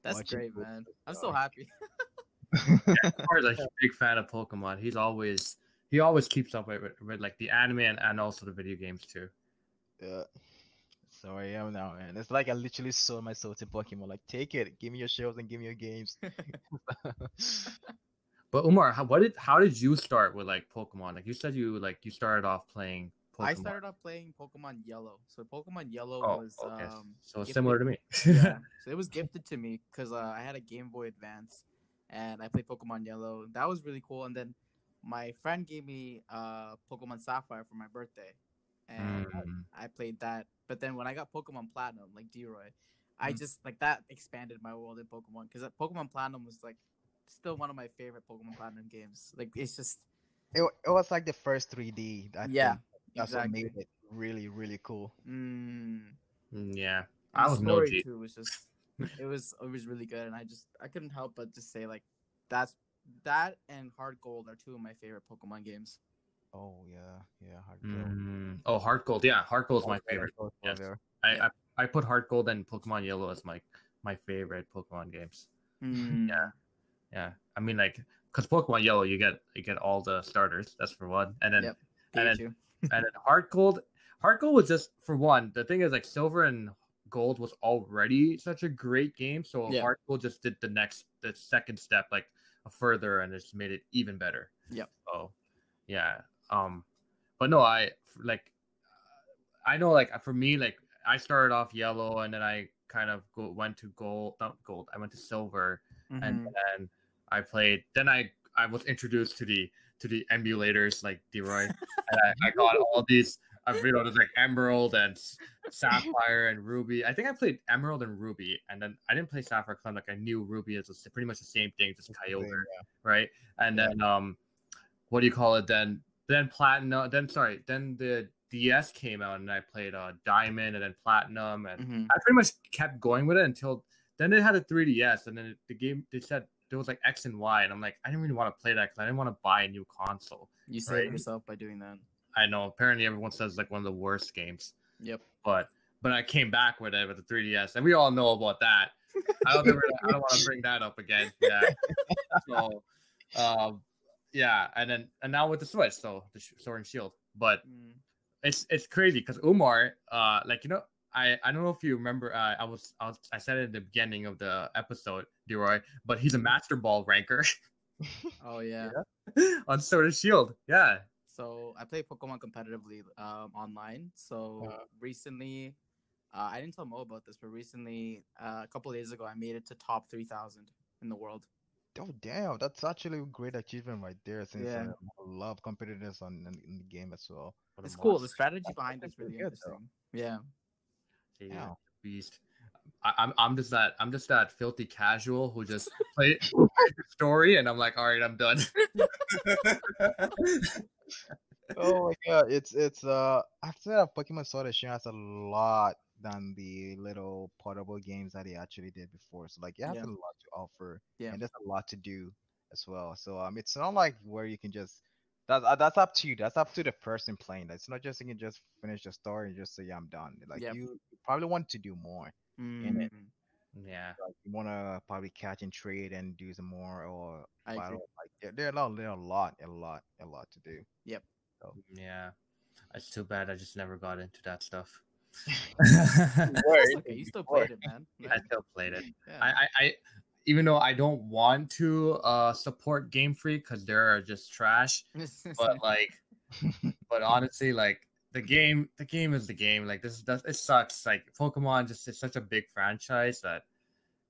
That's watching great, man. I'm so happy. <laughs> As like <laughs> a big fan of Pokemon, he's always he always keeps up with, with like the anime and, and also the video games too. Yeah. So I am now, man. It's like I literally sold my soul to Pokemon. Like, take it, give me your shows and give me your games. <laughs> But Umar, how, what did how did you start with like Pokemon? Like you said, you like you started off playing. Pokemon. I started off playing Pokemon Yellow. So Pokemon Yellow Oh, was okay. um so gifted- similar to me. <laughs> yeah. <laughs> So it was gifted to me because uh, I had a Game Boy Advance and I played Pokemon Yellow. That was really cool. And then my friend gave me uh Pokemon Sapphire for my birthday, and I- Mm. I, played that. But then when I got Pokemon Platinum, like Deroy, I Mm. just like that expanded my world in Pokemon because Pokemon Platinum was like still one of my favorite Pokemon Platinum games. Like it's just it, it was like the first 3D. I Yeah, think. That's exactly. what made it really, really cool. Mm. Mm, yeah, And I was no story G. too was just <laughs> it was it was really good and I just I couldn't help but just say like that's that and Heart Gold are two of my favorite Pokemon games. Oh yeah, yeah. Heart gold. Mm, oh, Heart Gold. Yeah, Heart Gold is my favorite. gold Yes. there. I, Yeah. I I put Heart Gold and Pokemon Yellow as my my favorite Pokemon games. Mm. <laughs> Yeah, yeah. I mean, like, cause Pokemon Yellow, you get you get all the starters. That's for one, and then Yep. and then and then Heart Gold. Heart Gold was just for one. The thing is, like, Silver and Gold was already such a great game, so Yeah. Heart Gold just did the next, the second step, like further, and just made it even better. Yep. So, yeah. Um, but no, I like, I know, like for me, like I started off yellow, and then I kind of go, went to gold, not gold. I went to silver, and Mhm. then I played. Then I I was introduced to the to the emulators like Deroy, and I, <laughs> I got all these. I you know, there's like Emerald and Sapphire and Ruby. I think I played Emerald and Ruby, and then I didn't play Sapphire because like I knew Ruby is pretty much the same thing, just Kyogre, Yeah. right? And then um, what do you call it? Then then Platinum. Then sorry, then the DS came out, and I played uh Diamond, and then Platinum, and Mhm. I pretty much kept going with it until then they had a 3DS, and then the game they said there was like X and Y, and I'm like, I didn't really want to play that because I didn't want to buy a new console. You saved Right. yourself by doing that. I know apparently everyone says like one of the worst games, Yep. but but I came back with it with the 3DS, and we all know about that. I don't ever, I don't want to bring that up again. Yeah. so, um, yeah, and then and now with the Switch, so the Sh- Sword and Shield, but Mm. it's it's crazy because Umar, uh, like you know, I I don't know if you remember, uh, I was I was I said it at the beginning of the episode, Deroy, but he's a Master Ball ranker <laughs> Oh <laughs> yeah. on Sword and Shield. Yeah. So I play Pokemon competitively um, online. So Uh-huh. recently, uh, I didn't tell Moh about this, but recently, uh, a couple days ago, I made it to top three thousand in the world. Oh damn, that's actually a great achievement right there. Since Yeah. I love competitiveness on in, in the game as well. It's cool. The strategy behind it's really good, though. interesting. Yeah. He is Yeah. beast. I, I'm I'm just that I'm just that filthy casual who just <laughs> play the story and I'm like, all right, I'm done. <laughs> oh my god, it's it's uh I've that Pokemon Sword and Shield has a lot than the little portable games that they actually did before. So like it has Yeah. a lot to offer. Yeah. And there's a lot to do as well. So um it's not like where you can just that's uh, that's up to you. That's up to the person playing. It's not just you can just finish the story and just say yeah, I'm done. Like Yep. you probably want to do more. In it. Mhm. yeah. Like you wanna probably catch and trade and do some more or I battle. Like there, there are a lot, there are a lot, a lot, a lot to do. Yep. So. Yeah. It's too bad I just never got into that stuff. <laughs> <laughs> It's okay. You still played it, man. <laughs> I still played it. Yeah. I, I, I even though I don't want to uh support Game Freak because they're just trash, but like but honestly, like the game, the game is the game. Like this, does it sucks. Like Pokemon just is such a big franchise that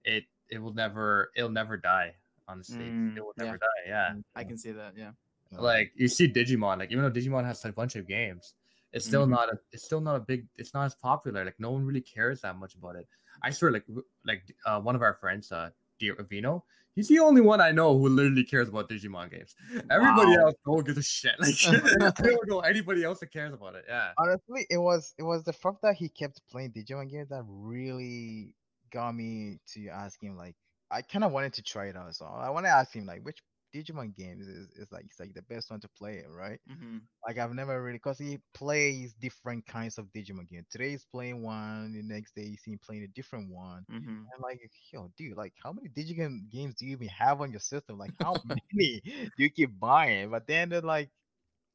it it will never it'll never die. Honestly, Mm, it will yeah. never die. Yeah, I can see that. Yeah. Yeah. like you see Digimon. Like even though Digimon has a bunch of games, it's still Mhm. not a it's still not a big. It's not as popular. Like no one really cares that much about it. I swear, like like uh, one of our friends, uh, Dear Avino. He's the only one I know who literally cares about Digimon games. Everybody Wow. else don't give a shit. <laughs> Like <laughs> I don't know anybody else that cares about it. Yeah. Honestly, it was it was the fact that he kept playing Digimon games that really got me to ask him like I kind of wanted to try it out. So I want to ask him like which Digimon games is, is like it's like the best one to play, right? hmm Like I've never really because he plays different kinds of Digimon games. Today he's playing one, the next day you see him playing a different one. hmm I'm like, yo, dude, like how many Digimon games do you even have on your system? Like how <laughs> many do you keep buying? But then they're like,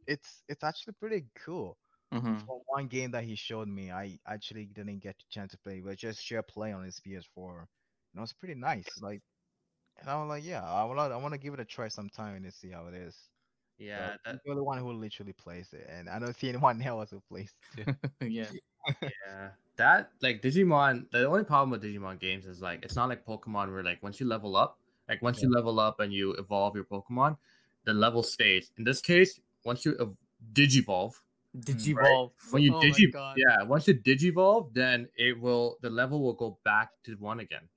it's it's actually pretty cool. hmm For one game that he showed me, I actually didn't get the chance to play, but just share play on his PS4. And it was pretty nice. Like, and I was like, yeah, I want to I want to give it a try sometime and see how it is. Yeah, So, that, I'm the only one who literally plays it, and I don't see anyone <laughs> else who plays it. <laughs> yeah. yeah, that like Digimon. The only problem with Digimon games is like it's not like Pokemon where like once you level up, like once you level up and you evolve your Pokemon, the level stays. In this case, once you ev- Digivolve, Digivolve. when you Oh my digi, yeah, once you Digivolve, then it will the level will go back to one again,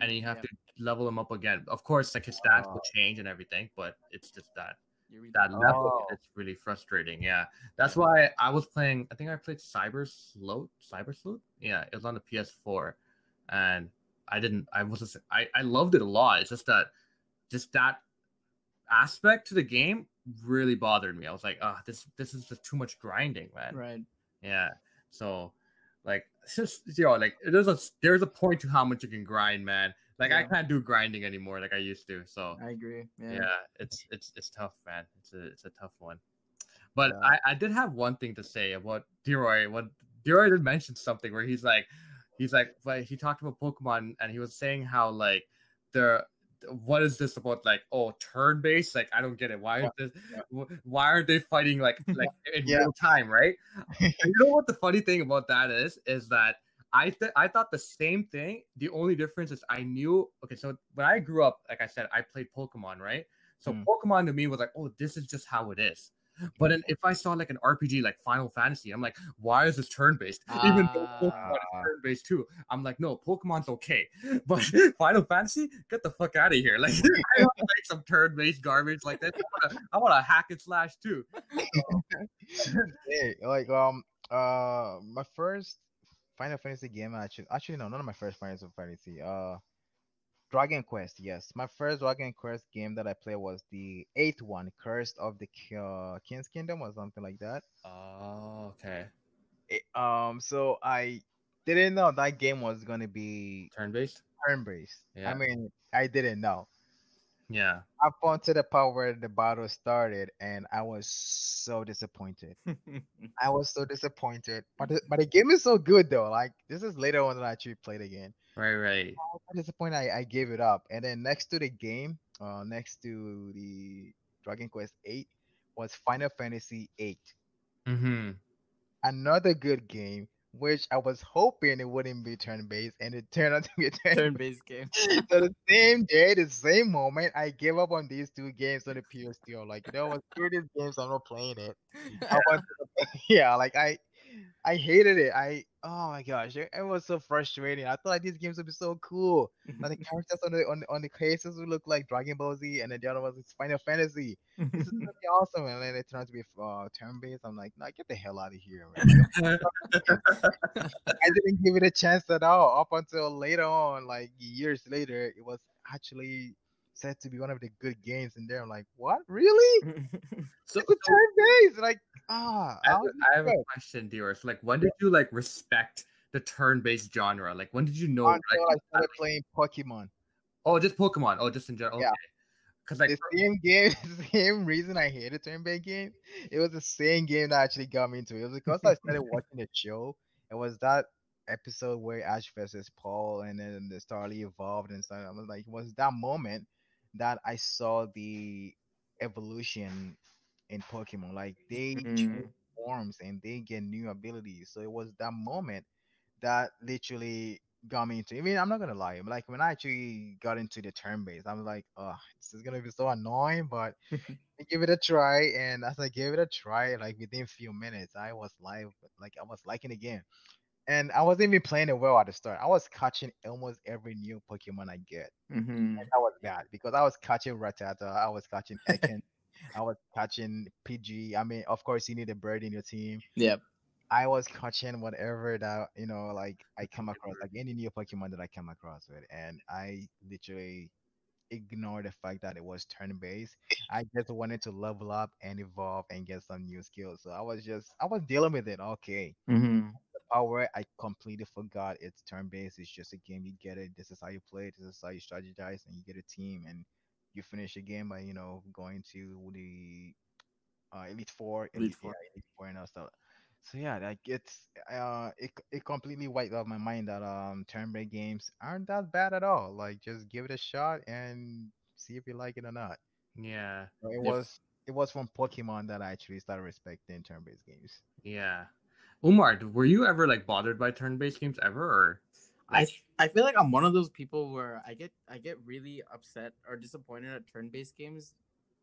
and Mm, you have yeah. to level them up again. Of course, like his stats will Oh. change and everything, but it's just that. That that. level Oh. it's really frustrating yeah that's why i was playing i think i played cyber sleuth cyber sleuth yeah it was on the ps4 and i didn't i was just i i loved it a lot it's just that just that aspect to the game really bothered me. I was like, ah, this this is just too much grinding, man. Right. Yeah. So like just you know, like there's a there's a point to how much you can grind, man. Like I can't do grinding anymore like I used to. So I agree. yeah, Yeah. it's it's it's tough, man. It's a it's a tough one. But Yeah. I, I did have one thing to say about Deroy. What Deroy did mention something where he's like, he's like, but he talked about Pokemon and he was saying how like the what is this about like oh turn based like I don't get it why is this yeah. why aren't they fighting like <laughs> like in Yeah. real time right <laughs> you know what the funny thing about that is is that I th- I thought the same thing. The only difference is I knew. Okay, so when I grew up, like I said, I played Pokemon, right? So Mm. Pokemon to me was like, oh, this is just how it is. But then if I saw like an RPG like Final Fantasy, I'm like, why is this turn based? Even though Pokemon is Ah. turn based too, I'm like, no, Pokemon's okay, <laughs> but Final Fantasy, get the fuck out of here! <laughs> Like, I don't like some turn based garbage like that. I want to hack and slash too. <laughs> Hey, like um uh my first Final Fantasy game actually actually no not my first Final Fantasy uh Dragon Quest yes my first Dragon Quest game that I played was the eighth one Cursed of the uh, King's Kingdom or something like that Oh, okay. It- um so I didn't know that game was gonna be Turn based. turn based Yeah. I mean I didn't know Yeah. up to the part where the battle started and I was so disappointed <laughs> I was so disappointed. But the, but the game is so good though. Like this is later on that I actually played again. Right. Right. I was so disappointed I, I gave it up. And then next to the game, uh next to the Dragon Quest 8 was Final Fantasy 8. Mm-hmm. Another good game, which I was hoping it wouldn't be turn based, and it turned out to be a <laughs> turn Turn-based game. <laughs> so the same day, the same moment, I gave up on these two games on the PS2. Like, you know what, screw these games, I'm not playing it. I want <laughs> yeah, like I, I hated it. I, oh my gosh, it, it was so frustrating. I thought like these games would be so cool. Like the characters on the on, on the cases would look like Dragon Ball Z, and then the other one was Final Fantasy. This is gonna be <laughs> awesome, and then it turned out to be uh, turn-based. I'm like, nah, get the hell out of here, man. <laughs> I didn't give it a chance at all up until later on, like years later, it was actually said to be one of the good games in there. I'm like, what? Really? <laughs> so, It's a turn based. Like, ah, I have, I have a question, Dior. So, like, when did you like respect the turn-based genre? Like, when did you know? until I Like, started playing Pokemon. oh, just Pokemon. Oh, just in general. Yeah. Okay. Because like, the same game, <laughs> the same reason I hated turn-based game. It was the same game that actually got me into it. It was because I started <laughs> watching the show. It was that episode where Ash versus Paul, and then the Starly evolved and stuff. I was like, it was that moment that I saw the evolution in Pokemon. Like they change Mhm. forms and they get new abilities. So it was that moment that literally got me into. I mean, I'm not gonna lie. Like when I actually got into the turn base, I'm like, "Oh, this is gonna be so annoying," but <laughs> I give it a try. And as I gave it a try, like within a few minutes, I was live. Like I was liking the game, and I wasn't even playing it well at the start. I was catching almost every new Pokemon I get. Mhm. And that was bad because I was catching Rattata, I was catching Ekans, <laughs> I was catching Pidgey. I mean, of course, you need a bird in your team. Yep. I was catching whatever that you know, like I come across, like any new Pokemon that I come across with, and I literally ignored the fact that it was turn based. I just wanted to level up and evolve and get some new skills. So I was just, I was dealing with it. Okay, Mhm. Power, I completely forgot it's turn based. It's just a game. You get it. This is how you play. This is how you strategize, and you get a team, and you finish a game by you know going to the uh, Elite Four, Elite Elite, Four. yeah, Elite Four, and all stuff. So yeah, like it's uh, it it completely wiped out my mind that um turn based games aren't that bad at all. Like just give it a shot and see if you like it or not. yeah, So it Yep. was it was from Pokemon that I actually started respecting turn based games. yeah. Umar, were you ever like bothered by turn-based games ever, or I I feel like I'm one of those people where I get I get really upset or disappointed at turn-based games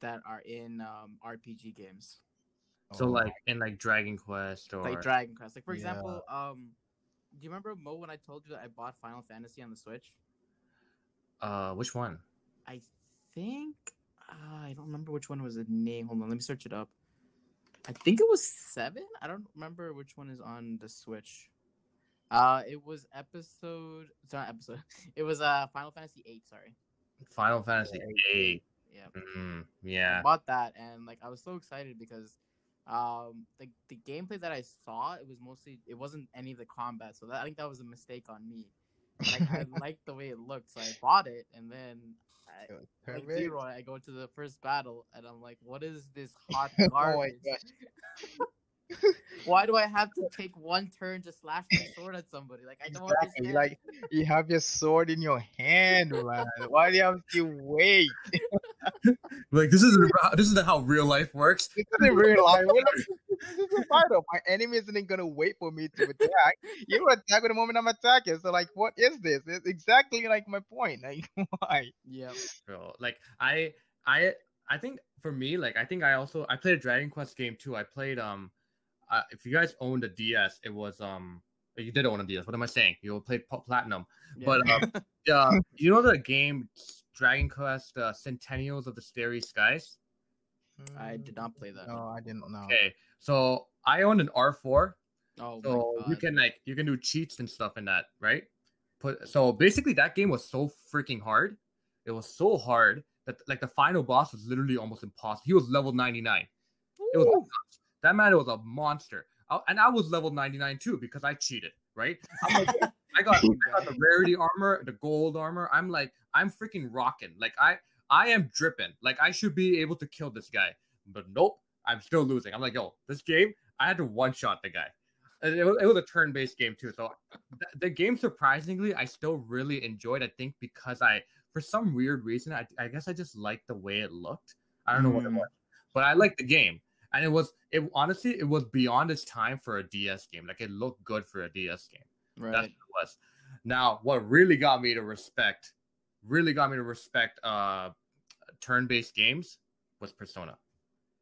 that are in um, RPG games so Oh, like in like Dragon Quest or like Dragon Quest. Like for Yeah. example, um, do you remember Mo when I told you that I bought Final Fantasy on the Switch? uh, which one? I think uh, I don't remember which one was the name. Hold on, let me search it up. I think it was seven. I don't remember which one is on the Switch. Uh, it was episode. It's not episode. <laughs> It was uh Final Fantasy eight. Sorry. Final Fantasy Yeah, eight. Yeah. Mm, I yeah. bought that and like I was so excited because um the the gameplay that I saw it was mostly it wasn't any of the combat so that I think that was a mistake on me. Like I <laughs> liked the way it looked so I bought it and then I, like Perfect. Leroy, I go to the first battle and I'm like, what is this <laughs> hot Oh my garbage? gosh. <laughs> Why do I have to <laughs> take one turn to slash my sword at somebody? Like I don't Exactly. understand. Like you have your sword in your hand, man. Why do you have to wait? Like this is this is how real life works. This isn't real life. What the- This is a fighter. My enemy isn't gonna wait for me to attack. You attack with the moment I'm attacking. So like, what is this? It's exactly like my point. Like, <laughs> why? yeah. bro. Like I I I think for me, like I think I also I played a Dragon Quest game too. I played um uh, if you guys owned a DS, it was um you did own a DS. What am I saying? You played Pl- Platinum, yeah. but um, <laughs> uh, you know the game Dragon Quest uh, Sentinels of the Starry Skies. I mm, did not play that. No, I didn't know. Okay, so I owned an R4, Oh so my you can like you can do cheats and stuff in that, right? Put so basically that game was so freaking hard. It was so hard that like the final boss was literally almost impossible. He was level 99. It was that man was a monster. I- and I was level 99 too because I cheated, right? I'm like, <laughs> I got, I got the rarity armor, the gold armor. I'm like, I'm freaking rocking. Like I I am dripping. Like I should be able to kill this guy. But nope, I'm still losing. I'm like, yo, this game, I had to one-shot the guy. It was, it was a turn-based game too. So th- the game surprisingly, I still really enjoyed. I think because I for some weird reason, I, I guess I just liked the way it looked. I don't know what it Mm. was, but I liked the game, and it was it honestly it was beyond its time for a DS game. Like it looked good for a DS game. That's what right. it was. Now, what really got me to respect, really got me to respect uh turn-based games was Persona.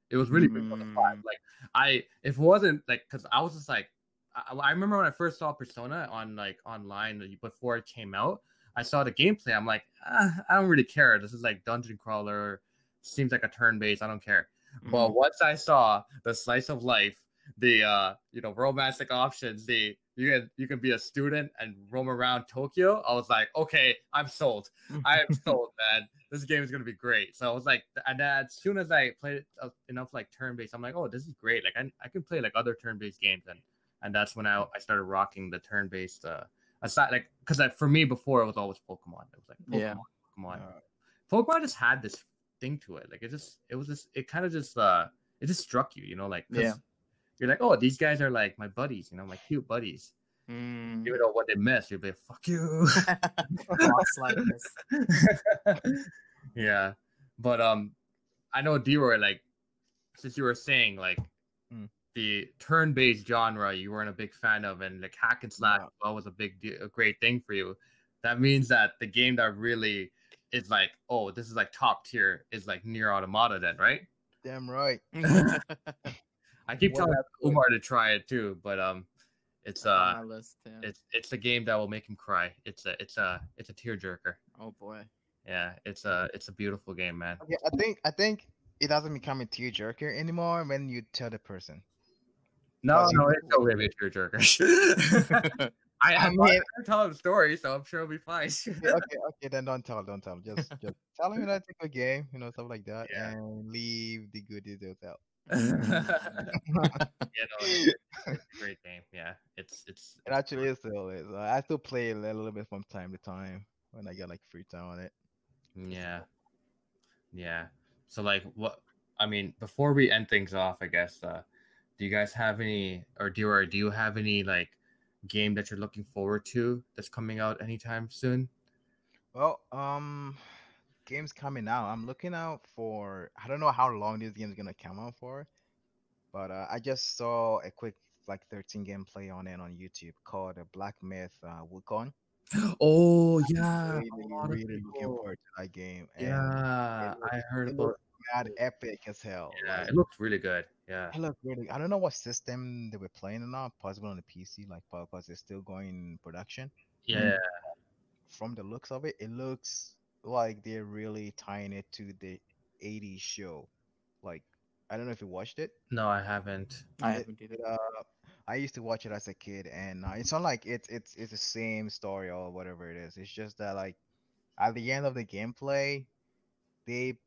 It was really Persona 5. Mm. Like I if it wasn't like because I was just like I, I remember when I first saw Persona on like online before it came out, I saw the gameplay. I'm like, ah, I don't really care. This is like dungeon crawler. Seems like a turn-based. I don't care. But Mhm. once I saw the slice of life, the uh, you know, romantic options, the you can you can be a student and roam around Tokyo. I was like, okay, I'm sold. I am <laughs> sold, man. This game is gonna be great. So I was like, and then as soon as I played uh, enough like turn-based, I'm like, oh, this is great. Like I, I can play like other turn-based games, and and that's when I, I started rocking the turn-based. Uh, aside like because I for me before it was always Pokemon. It was like Pokemon, Yeah. Pokemon. Uh, Pokemon just had this thing to it. Like it just it was just it kind of just uh it just struck you, you know, like Yeah. You're like, oh, these guys are like my buddies, you know, my cute buddies. Mm. Even though what they mess, you'll be like, fuck you. <laughs> Boss like this. <laughs> yeah, but um, I know Deroy, like since you were saying like Mm. the turn-based genre you weren't a big fan of, and like hack and slash No. well, was a big de- a great thing for you. That means that the game that really is like, oh, this is like top tier is like NieR Automata, then, right? damn right. <laughs> I keep telling happened? Umar to try it too, but um, it's That's uh, list. Yeah. it's it's a game that will make him cry. It's a it's a it's a tearjerker. oh boy. Yeah, it's a it's a beautiful game, man. Okay, I think I think it doesn't become a tearjerker anymore when you tell the person. No, Well, no, it's still gonna be a tearjerker. <laughs> I, I I mean- mean, tell him the story, so I'm sure it'll be fine. <laughs> Okay, okay, okay, then don't tell, don't tell. Just just tell him that it's a good game, you know, stuff like that, <laughs> Yeah. and leave the goodies details out. <laughs> <laughs> you know, it's, it's a great game. Yeah, it's it's It actually is still is. Uh, I still play a little bit from time to time when I get like free time on it. Yeah. Yeah. So like what I mean, before we end things off, I guess, uh do you guys have any or do or do you have any like game that you're looking forward to that's coming out anytime soon? Well, um, games coming out. I'm looking out for. I don't know how long this game's gonna come out for, but uh, I just saw a quick like 13 gameplay on it on YouTube called uh, Black Myth uh, Wukong. Oh yeah. really, a lot really looking forward to that game. and Yeah, I heard it about mad epic as hell. yeah, like, it looks really good. Yeah. it looked really. I don't know what system they were playing on, not possible on the PC, like because it's still going in production. Yeah. From the looks of it, it looks like they're really tying it to the 80s show. Like, I don't know if you watched it. No, I haven't. I It- haven't either. Uh, I used to watch it as a kid, and uh, it's not like it's it's it's the same story or whatever it is. It's just that like at the end of the gameplay, they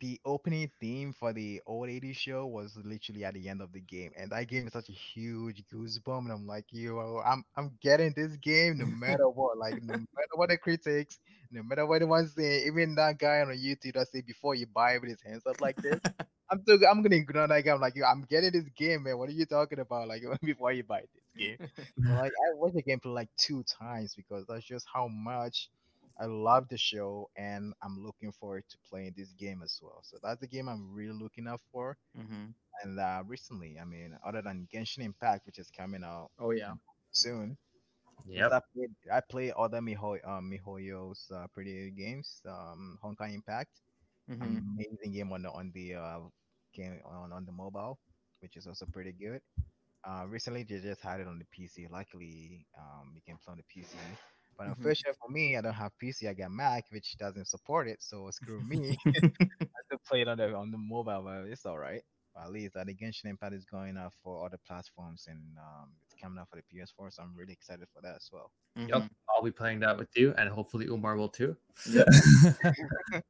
the opening theme for the old 80s show was literally at the end of the game, and that game is such a huge goosebump. And I'm like, yo, I'm I'm getting this game no matter <laughs> what. Like no matter what the critics, no matter what anyone say, even that guy on YouTube that say before you buy it with his hands up like this. <laughs> I'm still I'm gonna ignore that guy. I'm like, yo, I'm getting this game, man. What are you talking about? Like <laughs> before you buy this game. Like I watched the game for like two times because that's just how much I love the show and I'm looking forward to playing this game as well. So that's the game I'm really looking out for. hmm And uh, recently, I mean, other than Genshin Impact, which is coming out Oh yeah. soon, Yeah, I played, I play other Miho, um, Mihoyo's uh, pretty good games. Um, Honkai Impact, hmm amazing game on the on the uh, game on, on the mobile, which is also pretty good. Uh, recently they just had it on the PC. Luckily, um, we can play on the PC. But Mhm. unfortunately for me, I don't have PC. I got Mac, which doesn't support it. So screw me. <laughs> <laughs> I have to play it on the on the mobile, but it's all right. At least uh, the Genshin Impact is going out for other platforms, and um, it's coming out for the PS4. So I'm really excited for that as well. Yep. I'll be playing that with you, and hopefully Umar will too. Yeah. <laughs>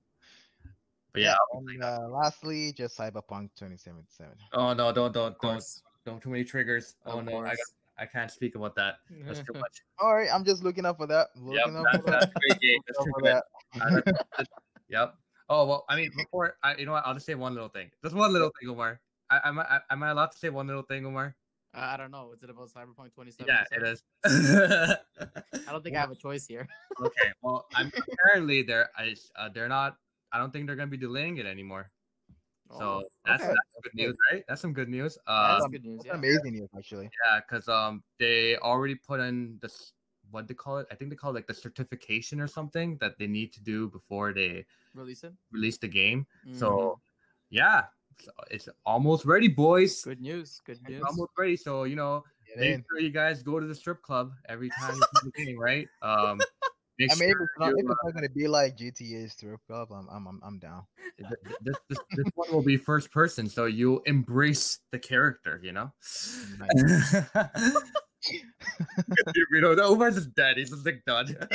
But yeah. And uh, lastly, just Cyberpunk 2077. Oh no! Don't don't don't don't too many triggers. Oh Of no! I got, course. I can't speak about that. That's too <laughs> much. All right, I'm just looking up for that. Yep. Looking up That's, for that's that. great game. <laughs> That's too good. that. That's- <laughs> that's- Yep. Oh well, I mean, before I, you know what? I'll just say one little thing. Just one little thing, Umar. I, am I am I allowed to say one little thing, Umar? Uh, I don't know. Is it about Cyberpunk 2077? Yeah, it is. I don't think I have a choice here. okay. Well, I'm apparently they're I, uh, they're not. I don't think they're gonna be delaying it anymore. So Oh, that's, okay. that's good news, right? That's some good news. that's Uh, good news. That's Yeah. amazing news, actually. yeah, because um they already put in this what they call it. I think they call it like the certification or something that they need to do before they Release it. release the game. Mhm. So yeah, so it's almost ready, boys. good news. Good news. It's almost ready. So you know, Get make in. sure you guys go to the strip club every time you play the game, right? Um, make I mean, if it's not, if it's not gonna be like GTA's strip club, I'm I'm I'm, I'm down. <laughs> uh, this, this, this one will be first person, so you embrace the character, you know. <laughs> you know, the Umar's just dead. He's just like done. <laughs>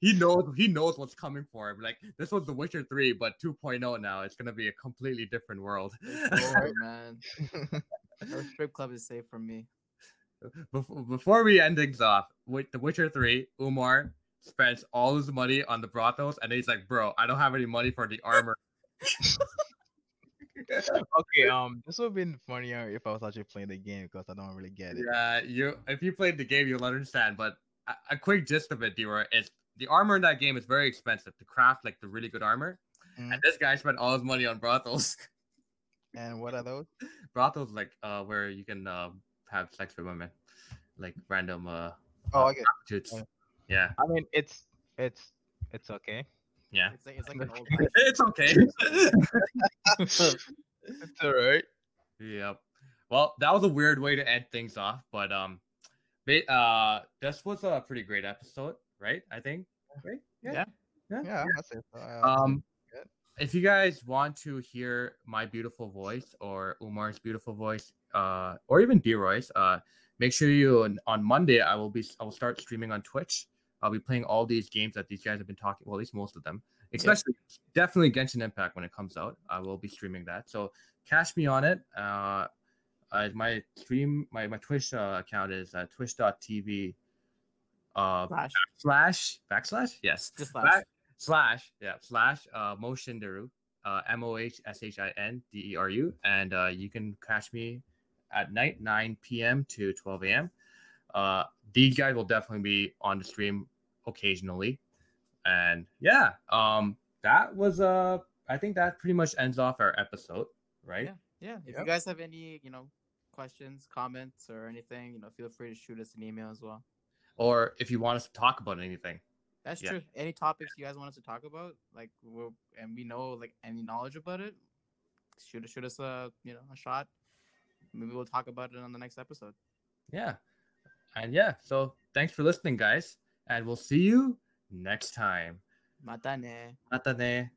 he knows he knows what's coming for him. Like this was The Witcher 3, but 2.0 now. It's gonna be a completely different world. Oh, man. Our strip club is safe from me. Before, before we end things off, with The Witcher 3, Umar spends all his money on the brothels, and he's like, "Bro, I don't have any money for the armor." <laughs> okay, um, this would have been funnier if I was actually playing the game because I don't really get it. Yeah, you. If you played the game, you'll understand. But a, a quick gist of it, Dewar, is the armor in that game is very expensive to craft, like the really good armor. Mhm. And this guy spent all his money on brothels. And what are those? <laughs> brothels, like uh, where you can uh, have sex with women, like random uh, Oh, okay. prostitutes. Yeah. Yeah, I mean, it's it's it's okay. yeah. It's like it's like an old. <laughs> <laughs> It's okay. <laughs> It's alright. Yep. Well, that was a weird way to end things off, but um, ba- uh, this was a pretty great episode, right? I think, right? Yeah. Yeah, Yeah. that's it. Uh, Um, good. if you guys want to hear my beautiful voice or Umar's beautiful voice, uh, or even Deroy's, uh, make sure you on, on Monday I will be I will start streaming on Twitch. I'll be playing all these games that these guys have been talking. Well, at least most of them, especially definitely Genshin Impact when it comes out. I will be streaming that. So cash me on it. Uh, uh my stream my my Twitch uh, account is uh, twitch.tv uh slash backslash yes Just flash. back slash yeah slash uh mohshinderu uh M O H S H I N D E R U and uh you can catch me at night 9 p.m. to 12 a.m. Uh these guys will definitely be on the stream occasionally. And yeah, um that was uh I think that pretty much ends off our episode, right? Yeah. If you guys have any, you know, questions, comments, or anything, you know, feel free to shoot us an email as well. Or if you want us to talk about anything. That's Yeah. true. Any topics you guys want us to talk about, like we're and we know like any knowledge about it, shoot shoot us a you know a shot. Maybe we'll talk about it on the next episode. Yeah. And yeah, so thanks for listening, guys. And we'll see you next time. Matane. Matane.